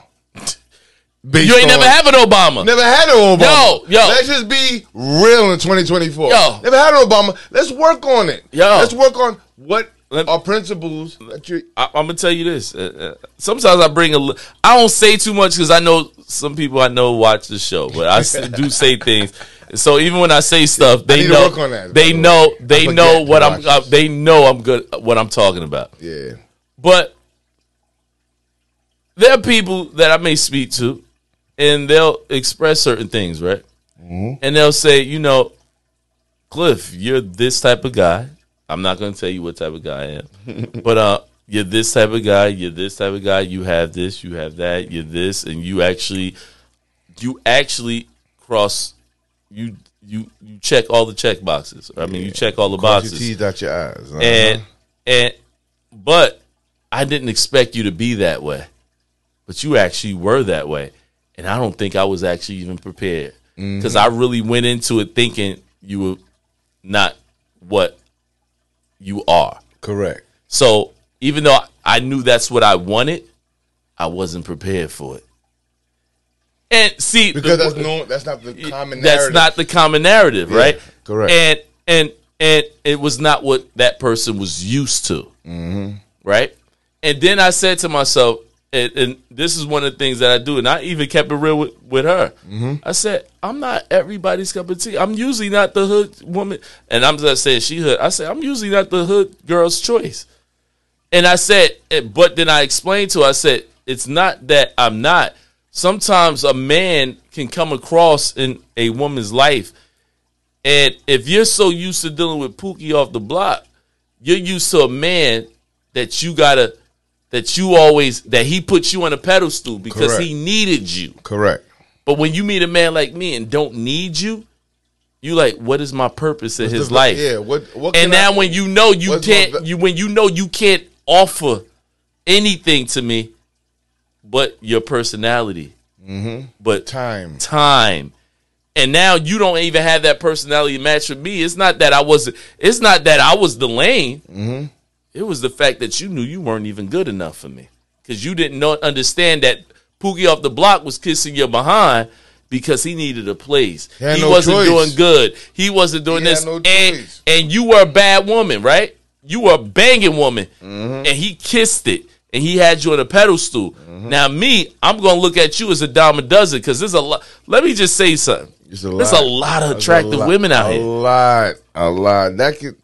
[SPEAKER 3] Based
[SPEAKER 2] You ain't
[SPEAKER 3] on-
[SPEAKER 2] never have an Obama.
[SPEAKER 3] Never had an Obama.
[SPEAKER 2] Yo, yo.
[SPEAKER 3] Let's just be real in 2024.
[SPEAKER 2] Yo.
[SPEAKER 3] Never had an Obama. Let's work on it.
[SPEAKER 2] Yo.
[SPEAKER 3] Let's work on what
[SPEAKER 2] Let-
[SPEAKER 3] are principles that you.
[SPEAKER 2] I, I'm gonna tell you this. Uh, uh, sometimes I bring a. I don't say too much because I know some people I know watch the show, but I [LAUGHS] do say things. So even when I say stuff, they know.
[SPEAKER 3] that,
[SPEAKER 2] they
[SPEAKER 3] the
[SPEAKER 2] know. They know what I'm. Uh, they know I'm good. What I'm talking about.
[SPEAKER 3] Yeah.
[SPEAKER 2] But there are people that I may speak to, and they'll express certain things, right?
[SPEAKER 3] Mm-hmm.
[SPEAKER 2] And they'll say, you know, Cliff, you're this type of guy. I'm not going to tell you what type of guy I am, [LAUGHS] but uh, you're this type of guy. You're this type of guy. You have this. You have that. You're this, and you actually, you actually cross. You you you check all the check boxes. I mean, you check all the
[SPEAKER 3] Cross your
[SPEAKER 2] boxes
[SPEAKER 3] T's, dot your eyes. Uh-huh.
[SPEAKER 2] and and but I didn't expect you to be that way, but you actually were that way, and I don't think I was actually even prepared because I really went into it thinking you were not what you are.
[SPEAKER 3] Correct.
[SPEAKER 2] So even though I knew that's what I wanted, I wasn't prepared for it. And see,
[SPEAKER 3] Because
[SPEAKER 2] the-
[SPEAKER 3] that's no, that's not the common.
[SPEAKER 2] that's
[SPEAKER 3] narrative.
[SPEAKER 2] not the common narrative,
[SPEAKER 3] Yeah,
[SPEAKER 2] right?
[SPEAKER 3] correct.
[SPEAKER 2] And and and it was not what that person was used to,
[SPEAKER 3] Mm-hmm.
[SPEAKER 2] right? And then I said to myself, and, and this is one of the things that I do, and I even kept it real with, with her.
[SPEAKER 3] Mm-hmm.
[SPEAKER 2] I said, I'm not everybody's cup of tea. I'm usually not the hood woman, and I'm just saying she hood. I said I'm usually not the hood girl's choice. And I said, eh, but then I explained to her, I said, it's not that I'm not. Sometimes a man can come across in a woman's life, and if you're so used to dealing with Pookie off the block, you're used to a man that you gotta, that you always, that he put you on a pedestal because
[SPEAKER 3] Correct.
[SPEAKER 2] he needed you.
[SPEAKER 3] correct.
[SPEAKER 2] But when you meet a man like me and don't need you, you like, what is my purpose in his
[SPEAKER 3] The-
[SPEAKER 2] life?
[SPEAKER 3] Yeah. What? What?
[SPEAKER 2] and now
[SPEAKER 3] I-
[SPEAKER 2] when you know you can't
[SPEAKER 3] va-
[SPEAKER 2] you when you know you can't offer anything to me but your personality but
[SPEAKER 3] time.
[SPEAKER 2] time and now you don't even have that personality match with me it's not that i wasn't it's not that i was the lane
[SPEAKER 3] Mm-hmm.
[SPEAKER 2] It was the fact that you knew you weren't even good enough for me because you didn't know understand that Pookie off the block was kissing your behind because he needed a place.
[SPEAKER 3] He
[SPEAKER 2] He
[SPEAKER 3] no
[SPEAKER 2] wasn't
[SPEAKER 3] choice.
[SPEAKER 2] doing good. He wasn't doing
[SPEAKER 3] He
[SPEAKER 2] this.
[SPEAKER 3] no
[SPEAKER 2] and
[SPEAKER 3] choice.
[SPEAKER 2] and you were a bad woman, right? You were a banging woman,
[SPEAKER 3] Mm-hmm.
[SPEAKER 2] and he kissed it, and he had you on a pedestal.
[SPEAKER 3] Mm-hmm.
[SPEAKER 2] Now, me, I'm gonna look at you as a dime a dozen because there's a lot. Let me just say something.
[SPEAKER 3] It's a
[SPEAKER 2] There's
[SPEAKER 3] lot.
[SPEAKER 2] a lot of attractive
[SPEAKER 3] lot-
[SPEAKER 2] women out
[SPEAKER 3] a
[SPEAKER 2] here.
[SPEAKER 3] A lot. A lot. That could.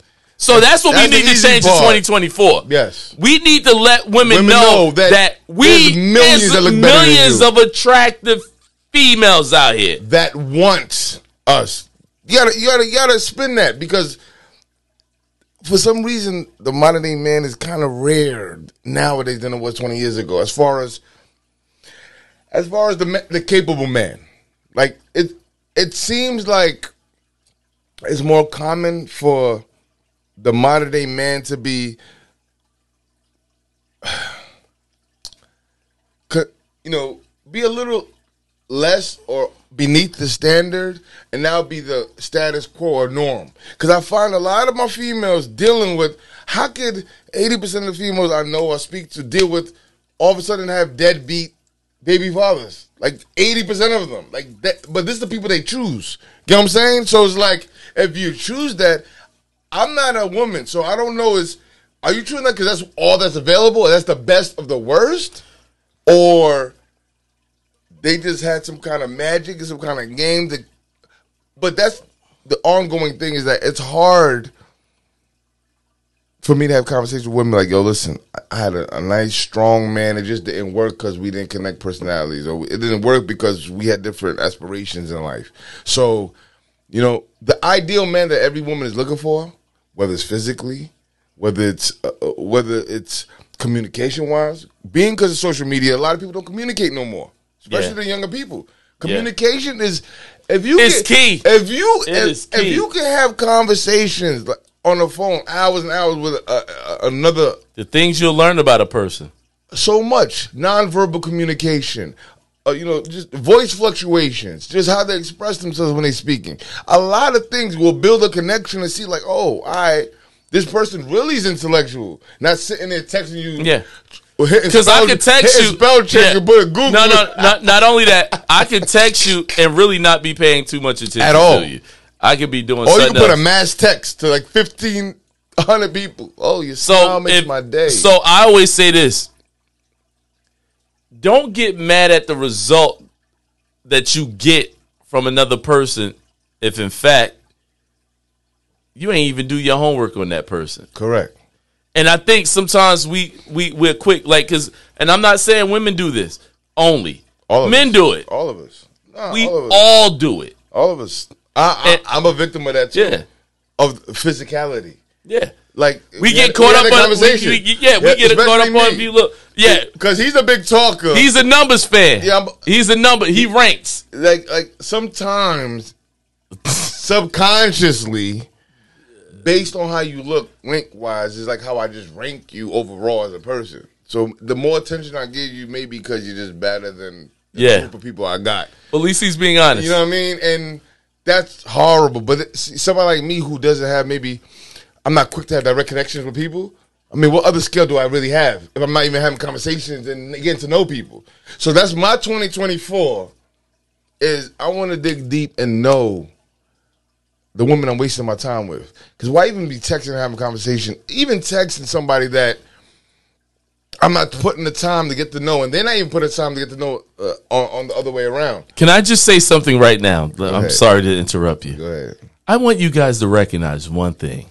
[SPEAKER 2] So that's what
[SPEAKER 3] That's
[SPEAKER 2] we need to change
[SPEAKER 3] part.
[SPEAKER 2] in 2024.
[SPEAKER 3] Yes.
[SPEAKER 2] We need to let women,
[SPEAKER 3] Women
[SPEAKER 2] know,
[SPEAKER 3] know
[SPEAKER 2] that,
[SPEAKER 3] that
[SPEAKER 2] we
[SPEAKER 3] millions that
[SPEAKER 2] millions of attractive females out here.
[SPEAKER 3] that want us. You gotta, you gotta, you gotta spin that because for some reason the modern day man is kind of rare nowadays than it was twenty years ago. As far as, as far as the the capable man, like it, it seems like it's more common for the modern day man to be [SIGHS] you know, be a little less or beneath the standard and now be the status quo or norm. Because I find a lot of my females dealing with how could 80% of the females I know or speak to deal with all of a sudden have deadbeat baby fathers? Like 80% of them. Like that, but this is the people they choose. Get what I'm saying? So it's like, if you choose that, I'm not a woman, so I don't know is are you choosing that because that's all that's available that's the best of the worst? Or they just had some kind of magic and some kind of game but that's the ongoing thing is that it's hard for me to have conversations with women like, yo, listen, I had a, a nice, strong man. It just didn't work because we didn't connect personalities, or it didn't work because we had different aspirations in life. So, you know, the ideal man that every woman is looking for, whether it's physically, whether it's uh, uh, whether it's communication wise, being because of social media, a lot of people don't communicate no more, especially
[SPEAKER 2] Yeah.
[SPEAKER 3] the younger people. Communication is if you
[SPEAKER 2] It's
[SPEAKER 3] can-
[SPEAKER 2] key.
[SPEAKER 3] If you if,
[SPEAKER 2] is
[SPEAKER 3] if you can have conversations like, on the phone hours and hours with uh, uh, another
[SPEAKER 2] The things you'll learn about a person.
[SPEAKER 3] so much nonverbal communication. Uh, you know, just voice fluctuations, just how they express themselves when they're speaking. A lot of things will build a connection and see, like, oh, I this person really is intellectual, not sitting there texting you.
[SPEAKER 2] Yeah.
[SPEAKER 3] Because
[SPEAKER 2] I could text you.
[SPEAKER 3] spell check
[SPEAKER 2] Yeah.
[SPEAKER 3] and put a Google.
[SPEAKER 2] No, no, not, not only that, I could text you and really not be paying too much attention
[SPEAKER 3] At all.
[SPEAKER 2] to you. I could be doing
[SPEAKER 3] Or you can put a mass text to like fifteen hundred people. Oh, your
[SPEAKER 2] so
[SPEAKER 3] smile makes
[SPEAKER 2] if-
[SPEAKER 3] my day.
[SPEAKER 2] So I always say this: Don't get mad at the result that you get from another person if, in fact, you ain't even do your homework on that person.
[SPEAKER 3] correct.
[SPEAKER 2] And I think sometimes we we we're quick, like, cause, and I'm not saying women do this only.
[SPEAKER 3] All of
[SPEAKER 2] Men
[SPEAKER 3] us.
[SPEAKER 2] do it.
[SPEAKER 3] All of us. Nah,
[SPEAKER 2] We
[SPEAKER 3] all us.
[SPEAKER 2] all do it.
[SPEAKER 3] All of us. I, I, I'm a victim of that too.
[SPEAKER 2] Yeah.
[SPEAKER 3] Of physicality.
[SPEAKER 2] Yeah.
[SPEAKER 3] Like
[SPEAKER 2] We
[SPEAKER 3] had-
[SPEAKER 2] get caught
[SPEAKER 3] had
[SPEAKER 2] up
[SPEAKER 3] a
[SPEAKER 2] on
[SPEAKER 3] conversation.
[SPEAKER 2] We, we, yeah, we get caught up on if you look. Yeah,
[SPEAKER 3] because he's a big talker.
[SPEAKER 2] he's a numbers fan.
[SPEAKER 3] Yeah, I'm-
[SPEAKER 2] he's a number. He ranks.
[SPEAKER 3] like like sometimes subconsciously, based on how you look rank wise, is like how I just rank you overall as a person. So the more attention I give you, maybe because you're just better than the
[SPEAKER 2] Yeah.
[SPEAKER 3] group of people I got.
[SPEAKER 2] At least he's being honest.
[SPEAKER 3] You know what I mean? And that's horrible. But somebody like me who doesn't have maybe, I'm not quick to have direct connections with people. I mean, what other skill do I really have if I'm not even having conversations and getting to know people? So that's my 2024. Is I want to dig deep and know the woman I'm wasting my time with. Because why even be texting and having a conversation? Even texting somebody that I'm not putting the time to get to know, and they're not even putting the time to get to know uh, on, on the other way around.
[SPEAKER 2] Can I just say something right now? I'm
[SPEAKER 3] ahead.
[SPEAKER 2] sorry to interrupt you.
[SPEAKER 3] Go ahead.
[SPEAKER 2] I want you guys to recognize one thing?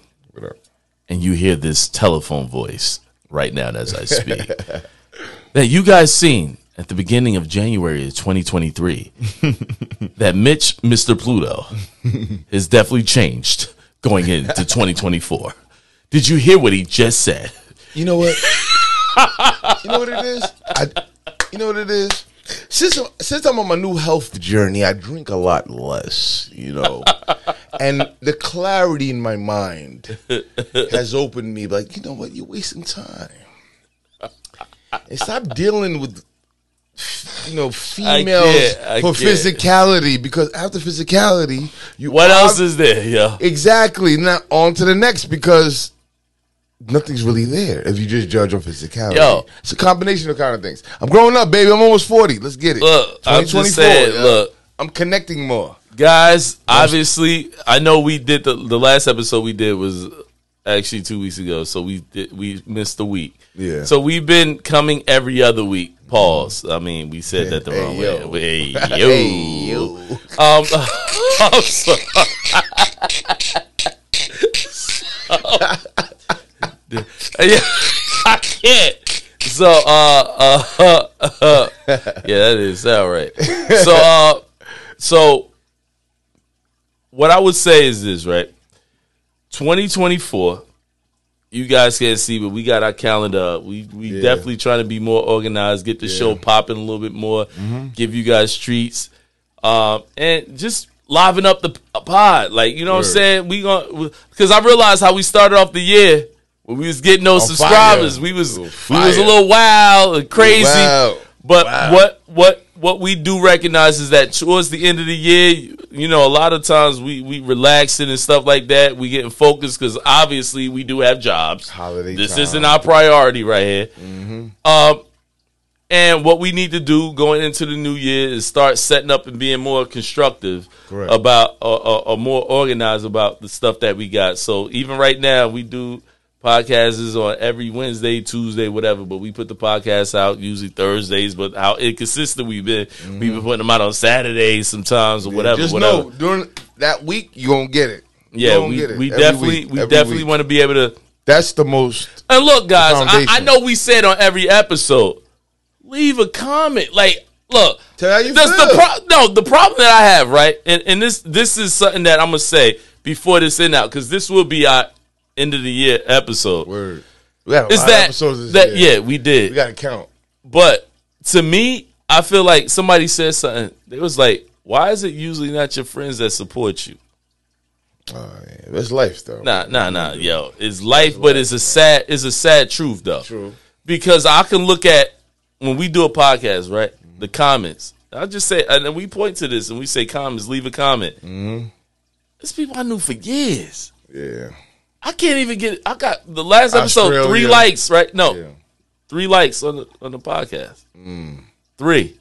[SPEAKER 2] And you hear this telephone voice right now as I speak. [LAUGHS] that you guys seen at the beginning of January of 2023 [LAUGHS] that Mitch, Mr. Pluto, has definitely changed going into 2024. Did you hear what he just said?
[SPEAKER 3] You know what? [LAUGHS] you know what it is? I, you know what it is? Since since I'm on my new health journey, I drink a lot less, you know, [LAUGHS] and the clarity in my mind has opened me. Like, you know what? You're wasting time. And stop dealing with, you know, females
[SPEAKER 2] can't, I
[SPEAKER 3] for
[SPEAKER 2] can't.
[SPEAKER 3] physicality because after physicality, you
[SPEAKER 2] What else is there? Yeah.
[SPEAKER 3] Exactly. Now on to the next because nothing's really there if you just judge on physicality.
[SPEAKER 2] Yo.
[SPEAKER 3] It's a combination of kind of things. I'm growing up, baby. I'm almost 40. Let's get it.
[SPEAKER 2] Look, I'm just saying,
[SPEAKER 3] yeah.
[SPEAKER 2] look.
[SPEAKER 3] I'm connecting more.
[SPEAKER 2] guys obviously i know we did the the last episode we did was actually two weeks ago so we did we missed a week
[SPEAKER 3] Yeah.
[SPEAKER 2] so we've been coming every other week pause i mean we said that the
[SPEAKER 3] Hey,
[SPEAKER 2] wrong
[SPEAKER 3] yo.
[SPEAKER 2] way hey, [LAUGHS] yo.
[SPEAKER 3] Hey, yo.
[SPEAKER 2] um [LAUGHS] I'm sorry. [LAUGHS] [LAUGHS] Yeah, i can't so uh uh, uh [LAUGHS] yeah that is all right so uh so what I would say is this, right? 2024, you guys can't see, but we got our calendar up. We we
[SPEAKER 3] Yeah.
[SPEAKER 2] definitely trying to be more organized, get the show popping a little bit more, give you guys treats, um, and just liven up the pod. Like you know what I'm saying? We gonna because I realized how we started off the year when we was getting those
[SPEAKER 3] On
[SPEAKER 2] subscribers.
[SPEAKER 3] fire.
[SPEAKER 2] We was we was a little wild and crazy.
[SPEAKER 3] Wow.
[SPEAKER 2] But
[SPEAKER 3] Wow.
[SPEAKER 2] what what what we do recognize is that towards the end of the year, you know, a lot of times we we relaxing and stuff like that. We getting focused because obviously we do have jobs.
[SPEAKER 3] Holiday
[SPEAKER 2] This
[SPEAKER 3] time.
[SPEAKER 2] isn't our priority right here. Mm-hmm. Um, and what we need to do going into the new year is start setting up and being more constructive
[SPEAKER 3] Correct.
[SPEAKER 2] about or, or, or more organized about the stuff that we got. So even right now, we do podcasts on every Wednesday, Tuesday, whatever. But we put the podcast out usually Thursdays. But how inconsistent we've been, we've been mm-hmm. putting them out on Saturdays sometimes or whatever.
[SPEAKER 3] Just
[SPEAKER 2] whatever.
[SPEAKER 3] know during that week you gonna get it. You
[SPEAKER 2] yeah, we,
[SPEAKER 3] get it
[SPEAKER 2] we definitely
[SPEAKER 3] week,
[SPEAKER 2] we definitely want to be able to.
[SPEAKER 3] That's the most.
[SPEAKER 2] And look, guys, I, I know we said on every episode, leave a comment. Like, look,
[SPEAKER 3] Tell how you
[SPEAKER 2] that's the pro- no, the problem that I have, right, and and this this is something that I'm gonna say before this end out because this will be our end of the year episode.
[SPEAKER 3] Word. We a
[SPEAKER 2] Is
[SPEAKER 3] lot of
[SPEAKER 2] that
[SPEAKER 3] episodes this
[SPEAKER 2] that
[SPEAKER 3] year.
[SPEAKER 2] yeah we did,
[SPEAKER 3] We gotta count.
[SPEAKER 2] but to me, I feel like somebody said something. It was like, why is it usually not your friends that support you?
[SPEAKER 3] Oh, yeah. That's life though.
[SPEAKER 2] Nah, nah, nah, yo. It's life, but it's a sad it's a sad truth though.
[SPEAKER 3] True.
[SPEAKER 2] Because I can look at when we do a podcast, right? The comments. I'll just say and then we point to this and we say comments, leave a comment. Mm-hmm. It's people I knew for years.
[SPEAKER 3] Yeah.
[SPEAKER 2] I can't even get I got the last episode,
[SPEAKER 3] Australia.
[SPEAKER 2] three likes, right? No.
[SPEAKER 3] Yeah.
[SPEAKER 2] Three likes on the on the podcast. Three.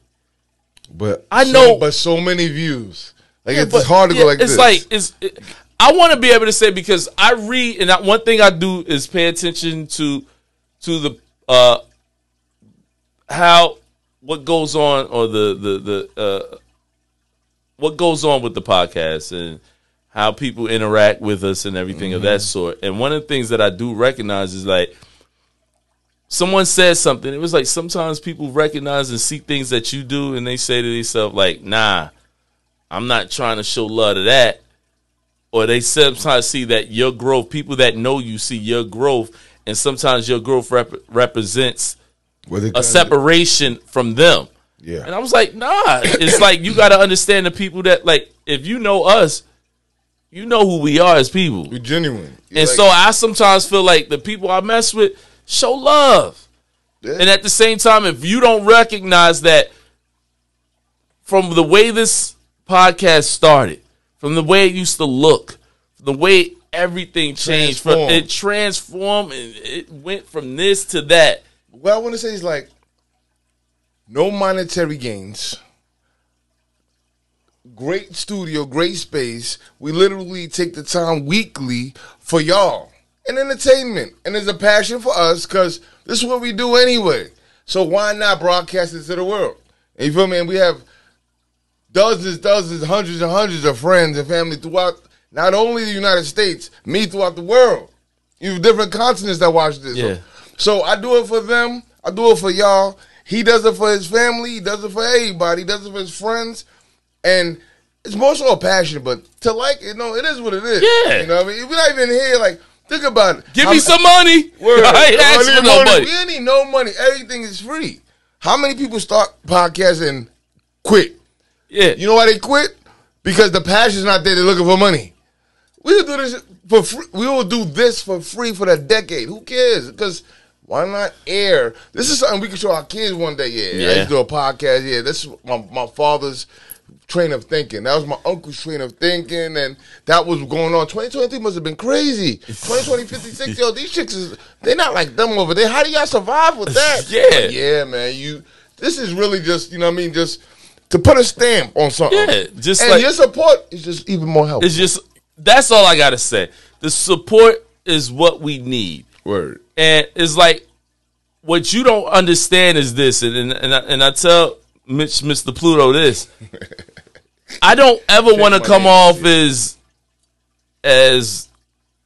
[SPEAKER 3] But
[SPEAKER 2] I
[SPEAKER 3] so-
[SPEAKER 2] know-
[SPEAKER 3] but so many views. Like
[SPEAKER 2] Yeah,
[SPEAKER 3] it's
[SPEAKER 2] but-
[SPEAKER 3] hard to
[SPEAKER 2] yeah,
[SPEAKER 3] go like
[SPEAKER 2] it's
[SPEAKER 3] this.
[SPEAKER 2] like it's. It, I want to be able to say because I read and I, one thing I do is pay attention to to the uh how what goes on or the the the uh what goes on with the podcast and how people interact with us and everything of that sort. And one of the things that I do recognize is like someone says something. It was like sometimes people recognize and see things that you do, and they say to themselves like, "Nah, I'm not trying to show love to that." Or they sometimes see that your growth, people that know you see your growth, and sometimes your growth rep- represents a separation from them.
[SPEAKER 3] Yeah.
[SPEAKER 2] And I was like, nah. It's like you got to understand the people that like. If you know us, you know who we are as people.
[SPEAKER 3] We're genuine. You
[SPEAKER 2] And
[SPEAKER 3] like-
[SPEAKER 2] so I sometimes feel like the people I mess with show love.
[SPEAKER 3] Yeah.
[SPEAKER 2] And at the same time, if you don't recognize that from the way this podcast started, from the way it used to look, from the way everything changed. From it transformed and it went from this to that.
[SPEAKER 3] What I want to say is like, no monetary gains. Great studio, great space. We literally take the time weekly for y'all and entertainment, and it's a passion for us because this is what we do anyway. So why not broadcast it to the world? And you feel me? And we have dozens, dozens, hundreds and hundreds of friends and family throughout not only the United States, me throughout the world. You have different continents that watch this.
[SPEAKER 2] Yeah.
[SPEAKER 3] So I do it for them. I do it for y'all. He does it for his family. He does it for everybody. He does it for his friends. And it's more so a passion, but to like it, no, it is what it is.
[SPEAKER 2] Yeah.
[SPEAKER 3] You know what I mean? We're not even here, like, think about it.
[SPEAKER 2] Give
[SPEAKER 3] How-
[SPEAKER 2] me some money.
[SPEAKER 3] Word. [LAUGHS]
[SPEAKER 2] I ain't asking
[SPEAKER 3] need
[SPEAKER 2] for no
[SPEAKER 3] money.
[SPEAKER 2] money.
[SPEAKER 3] We ain't need no money. Everything is free. How many people start podcasts and quit?
[SPEAKER 2] Yeah.
[SPEAKER 3] You know why they quit? Because the passion's not there. They're looking for money. We will do this for free. We will do this for free for the decade. Who cares? Because why not air? This is something we can show our kids one day. Yeah, I
[SPEAKER 2] Yeah.
[SPEAKER 3] used to do a podcast. Yeah, this is my, my father's train of thinking. That was my uncle's train of thinking, and that was going on. 2023 must have been crazy. 2020, 56, yo, these chicks is they're not like them over there. How do y'all survive with that? [LAUGHS]
[SPEAKER 2] Yeah.
[SPEAKER 3] yeah, man. You this is really just you know what I mean just to put a stamp on something.
[SPEAKER 2] Yeah, just
[SPEAKER 3] and
[SPEAKER 2] like-
[SPEAKER 3] your support is just even more helpful.
[SPEAKER 2] It's just that's all I gotta say. The support is what we need.
[SPEAKER 3] Word.
[SPEAKER 2] And it's like what you don't understand is this, and and, and, I, and I tell Mitch, Mr. Pluto, this. [LAUGHS] I don't ever want to come off as as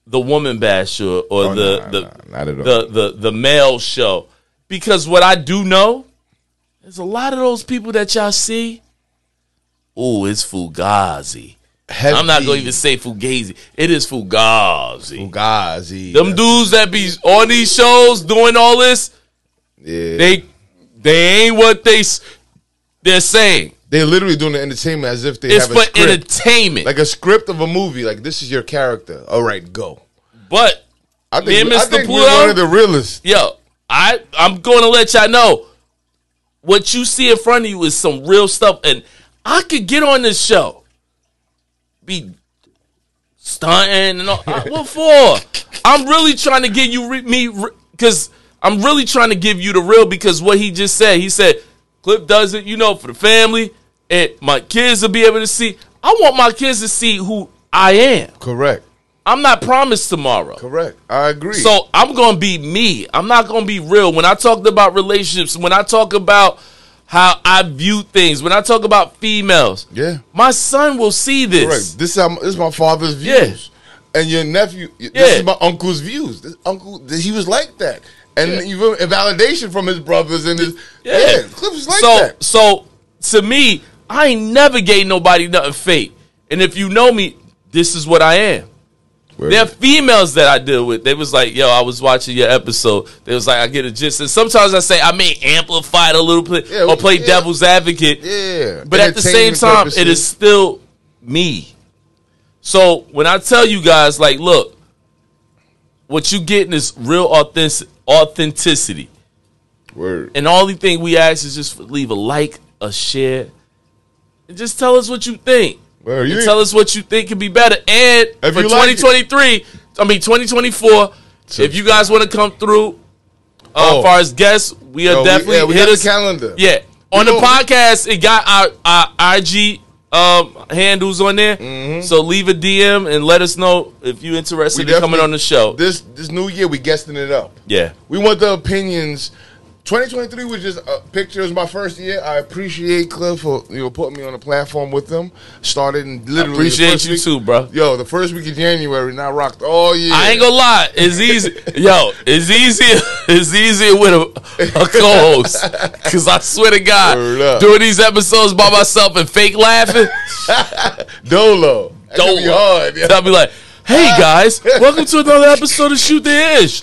[SPEAKER 2] the woman basher or
[SPEAKER 3] Oh,
[SPEAKER 2] the
[SPEAKER 3] nah,
[SPEAKER 2] the,
[SPEAKER 3] nah, not at all.
[SPEAKER 2] the the the male show because what I do know is a lot of those people that y'all see. Oh, it's Fugazi. I'm not going to even say Fugazi. It is Fugazi.
[SPEAKER 3] Fugazi.
[SPEAKER 2] Them dudes that be on these shows doing all this,
[SPEAKER 3] yeah.
[SPEAKER 2] they they ain't what they s- they're saying.
[SPEAKER 3] They're literally doing the entertainment as if they
[SPEAKER 2] It's
[SPEAKER 3] have
[SPEAKER 2] for
[SPEAKER 3] a script.
[SPEAKER 2] entertainment.
[SPEAKER 3] like a script of a movie. Like this is your character. All right, go.
[SPEAKER 2] but
[SPEAKER 3] I
[SPEAKER 2] Me and
[SPEAKER 3] think, I
[SPEAKER 2] Mr.
[SPEAKER 3] think we're
[SPEAKER 2] Pluto?
[SPEAKER 3] one of the realest.
[SPEAKER 2] yo, I I'm going to let y'all know what you see in front of you is some real stuff, and I could get on this show, be stunting and all. I- [LAUGHS] what for? I'm really trying to get you re- me because I'm really trying to give you the real because what he just said. He said Cliff does it, you know, for the family, and my kids will be able to see. I want my kids to see who I am.
[SPEAKER 3] Correct.
[SPEAKER 2] I'm not promised tomorrow.
[SPEAKER 3] Correct. I agree.
[SPEAKER 2] So I'm gonna be me. I'm not gonna be real. When I talked about relationships, when I talk about how I view things, when I talk about females,
[SPEAKER 3] yeah.
[SPEAKER 2] my son will see this.
[SPEAKER 3] Correct. This is, how, this is my father's views. Yeah. and your nephew.
[SPEAKER 2] Yeah.
[SPEAKER 3] This is my uncle's views. This uncle, he was like that, and
[SPEAKER 2] Yeah.
[SPEAKER 3] even validation from his brothers and his
[SPEAKER 2] Yeah.
[SPEAKER 3] yeah, Clips like
[SPEAKER 2] so
[SPEAKER 3] that.
[SPEAKER 2] so to me, I ain't never gave nobody nothing fake. And if you know me, this is what I am. There are females that I deal with. They was like, "Yo, I was watching your episode." They was like, "I get a gist." And sometimes I say I may amplify it a little bit
[SPEAKER 3] Yeah,
[SPEAKER 2] or play
[SPEAKER 3] yeah.
[SPEAKER 2] devil's advocate.
[SPEAKER 3] Yeah,
[SPEAKER 2] But at the same time, it
[SPEAKER 3] purposes.
[SPEAKER 2] is still me. So when I tell you guys, like, look, what you getting is real authentic authenticity.
[SPEAKER 3] word.
[SPEAKER 2] And the only thing we ask is just leave a like, a share, and just tell us what you think.
[SPEAKER 3] Word. You
[SPEAKER 2] tell us what you think could be better. And
[SPEAKER 3] If
[SPEAKER 2] for
[SPEAKER 3] you like
[SPEAKER 2] 2023, I mean 2024, if you guys want to come through, uh,
[SPEAKER 3] Oh.
[SPEAKER 2] as far as guests, we are
[SPEAKER 3] Yo, we-
[SPEAKER 2] definitely
[SPEAKER 3] yeah, we
[SPEAKER 2] hit us.
[SPEAKER 3] calendar.
[SPEAKER 2] Yeah, on the podcast, it got our, our IG um, handles on there. So leave a DM and let us know if you're interested in coming on the show.
[SPEAKER 3] This this new year, we guessing it up.
[SPEAKER 2] yeah,
[SPEAKER 3] We want the opinions. 2023 was just a picture. It was my first year. I appreciate Cliff for you know putting me on the platform with them. Started in literally the
[SPEAKER 2] appreciate you
[SPEAKER 3] week-
[SPEAKER 2] too, bro.
[SPEAKER 3] Yo, the first week of January, and I rocked all year.
[SPEAKER 2] I ain't gonna lie, it's easy. [LAUGHS] Yo, it's easier. It's easier with a, a co-host because I swear to God, doing these episodes by myself and fake laughing, [LAUGHS]
[SPEAKER 3] Dolo. That
[SPEAKER 2] Dolo.
[SPEAKER 3] Be hard.
[SPEAKER 2] I'll be like, "Hey guys, welcome to another episode of Shoot the Ish."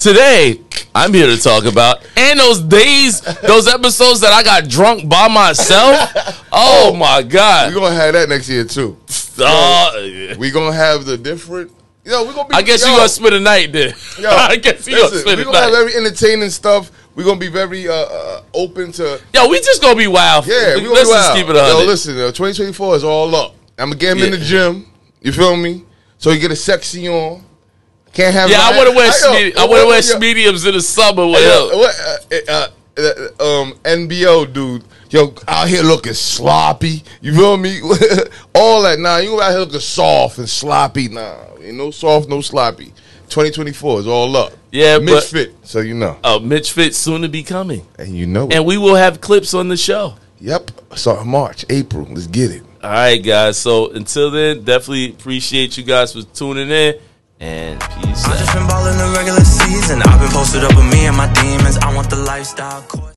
[SPEAKER 2] Today, I'm here to talk about and those days, those episodes that I got drunk by myself. Oh my God.
[SPEAKER 3] We
[SPEAKER 2] god!
[SPEAKER 3] gonna have that next year too.
[SPEAKER 2] Uh,
[SPEAKER 3] We gonna have the different. Yo, we gonna be.
[SPEAKER 2] I guess
[SPEAKER 3] yo,
[SPEAKER 2] you gonna spend a night there.
[SPEAKER 3] Yo, [LAUGHS]
[SPEAKER 2] I guess you gonna
[SPEAKER 3] listen,
[SPEAKER 2] spend
[SPEAKER 3] we
[SPEAKER 2] a
[SPEAKER 3] gonna have
[SPEAKER 2] night.
[SPEAKER 3] very entertaining stuff. We're gonna be very uh, uh, open to.
[SPEAKER 2] Yo, we just gonna be wild.
[SPEAKER 3] Yeah, we gonna
[SPEAKER 2] let's
[SPEAKER 3] be wild.
[SPEAKER 2] keep it
[SPEAKER 3] up.
[SPEAKER 2] Yo,
[SPEAKER 3] listen, yo, 2024 is all up. I'm gonna get him in the gym. You feel me? So he get a sexy on. Can't have.
[SPEAKER 2] Yeah, I want to wear I want to wear mediums in the summer with him.
[SPEAKER 3] what, uh, uh, uh, um, NBO dude, yo, out here looking sloppy. You feel me? [LAUGHS] All that. Nah, you out here looking soft and sloppy. Nah, ain't no soft, no sloppy. 2024 is all up.
[SPEAKER 2] Yeah,
[SPEAKER 3] Mitch
[SPEAKER 2] but-
[SPEAKER 3] fit. So you know,
[SPEAKER 2] Oh, Mitch Fitz soon to be coming,
[SPEAKER 3] and you know. it.
[SPEAKER 2] and we will have clips on the show.
[SPEAKER 3] Yep. So March, April. Let's get it.
[SPEAKER 2] All right, guys. So until then, definitely appreciate you guys for tuning in, and peace.
[SPEAKER 1] I just been ballin' the regular season. I've been posted up with me and my demons. I want the lifestyle.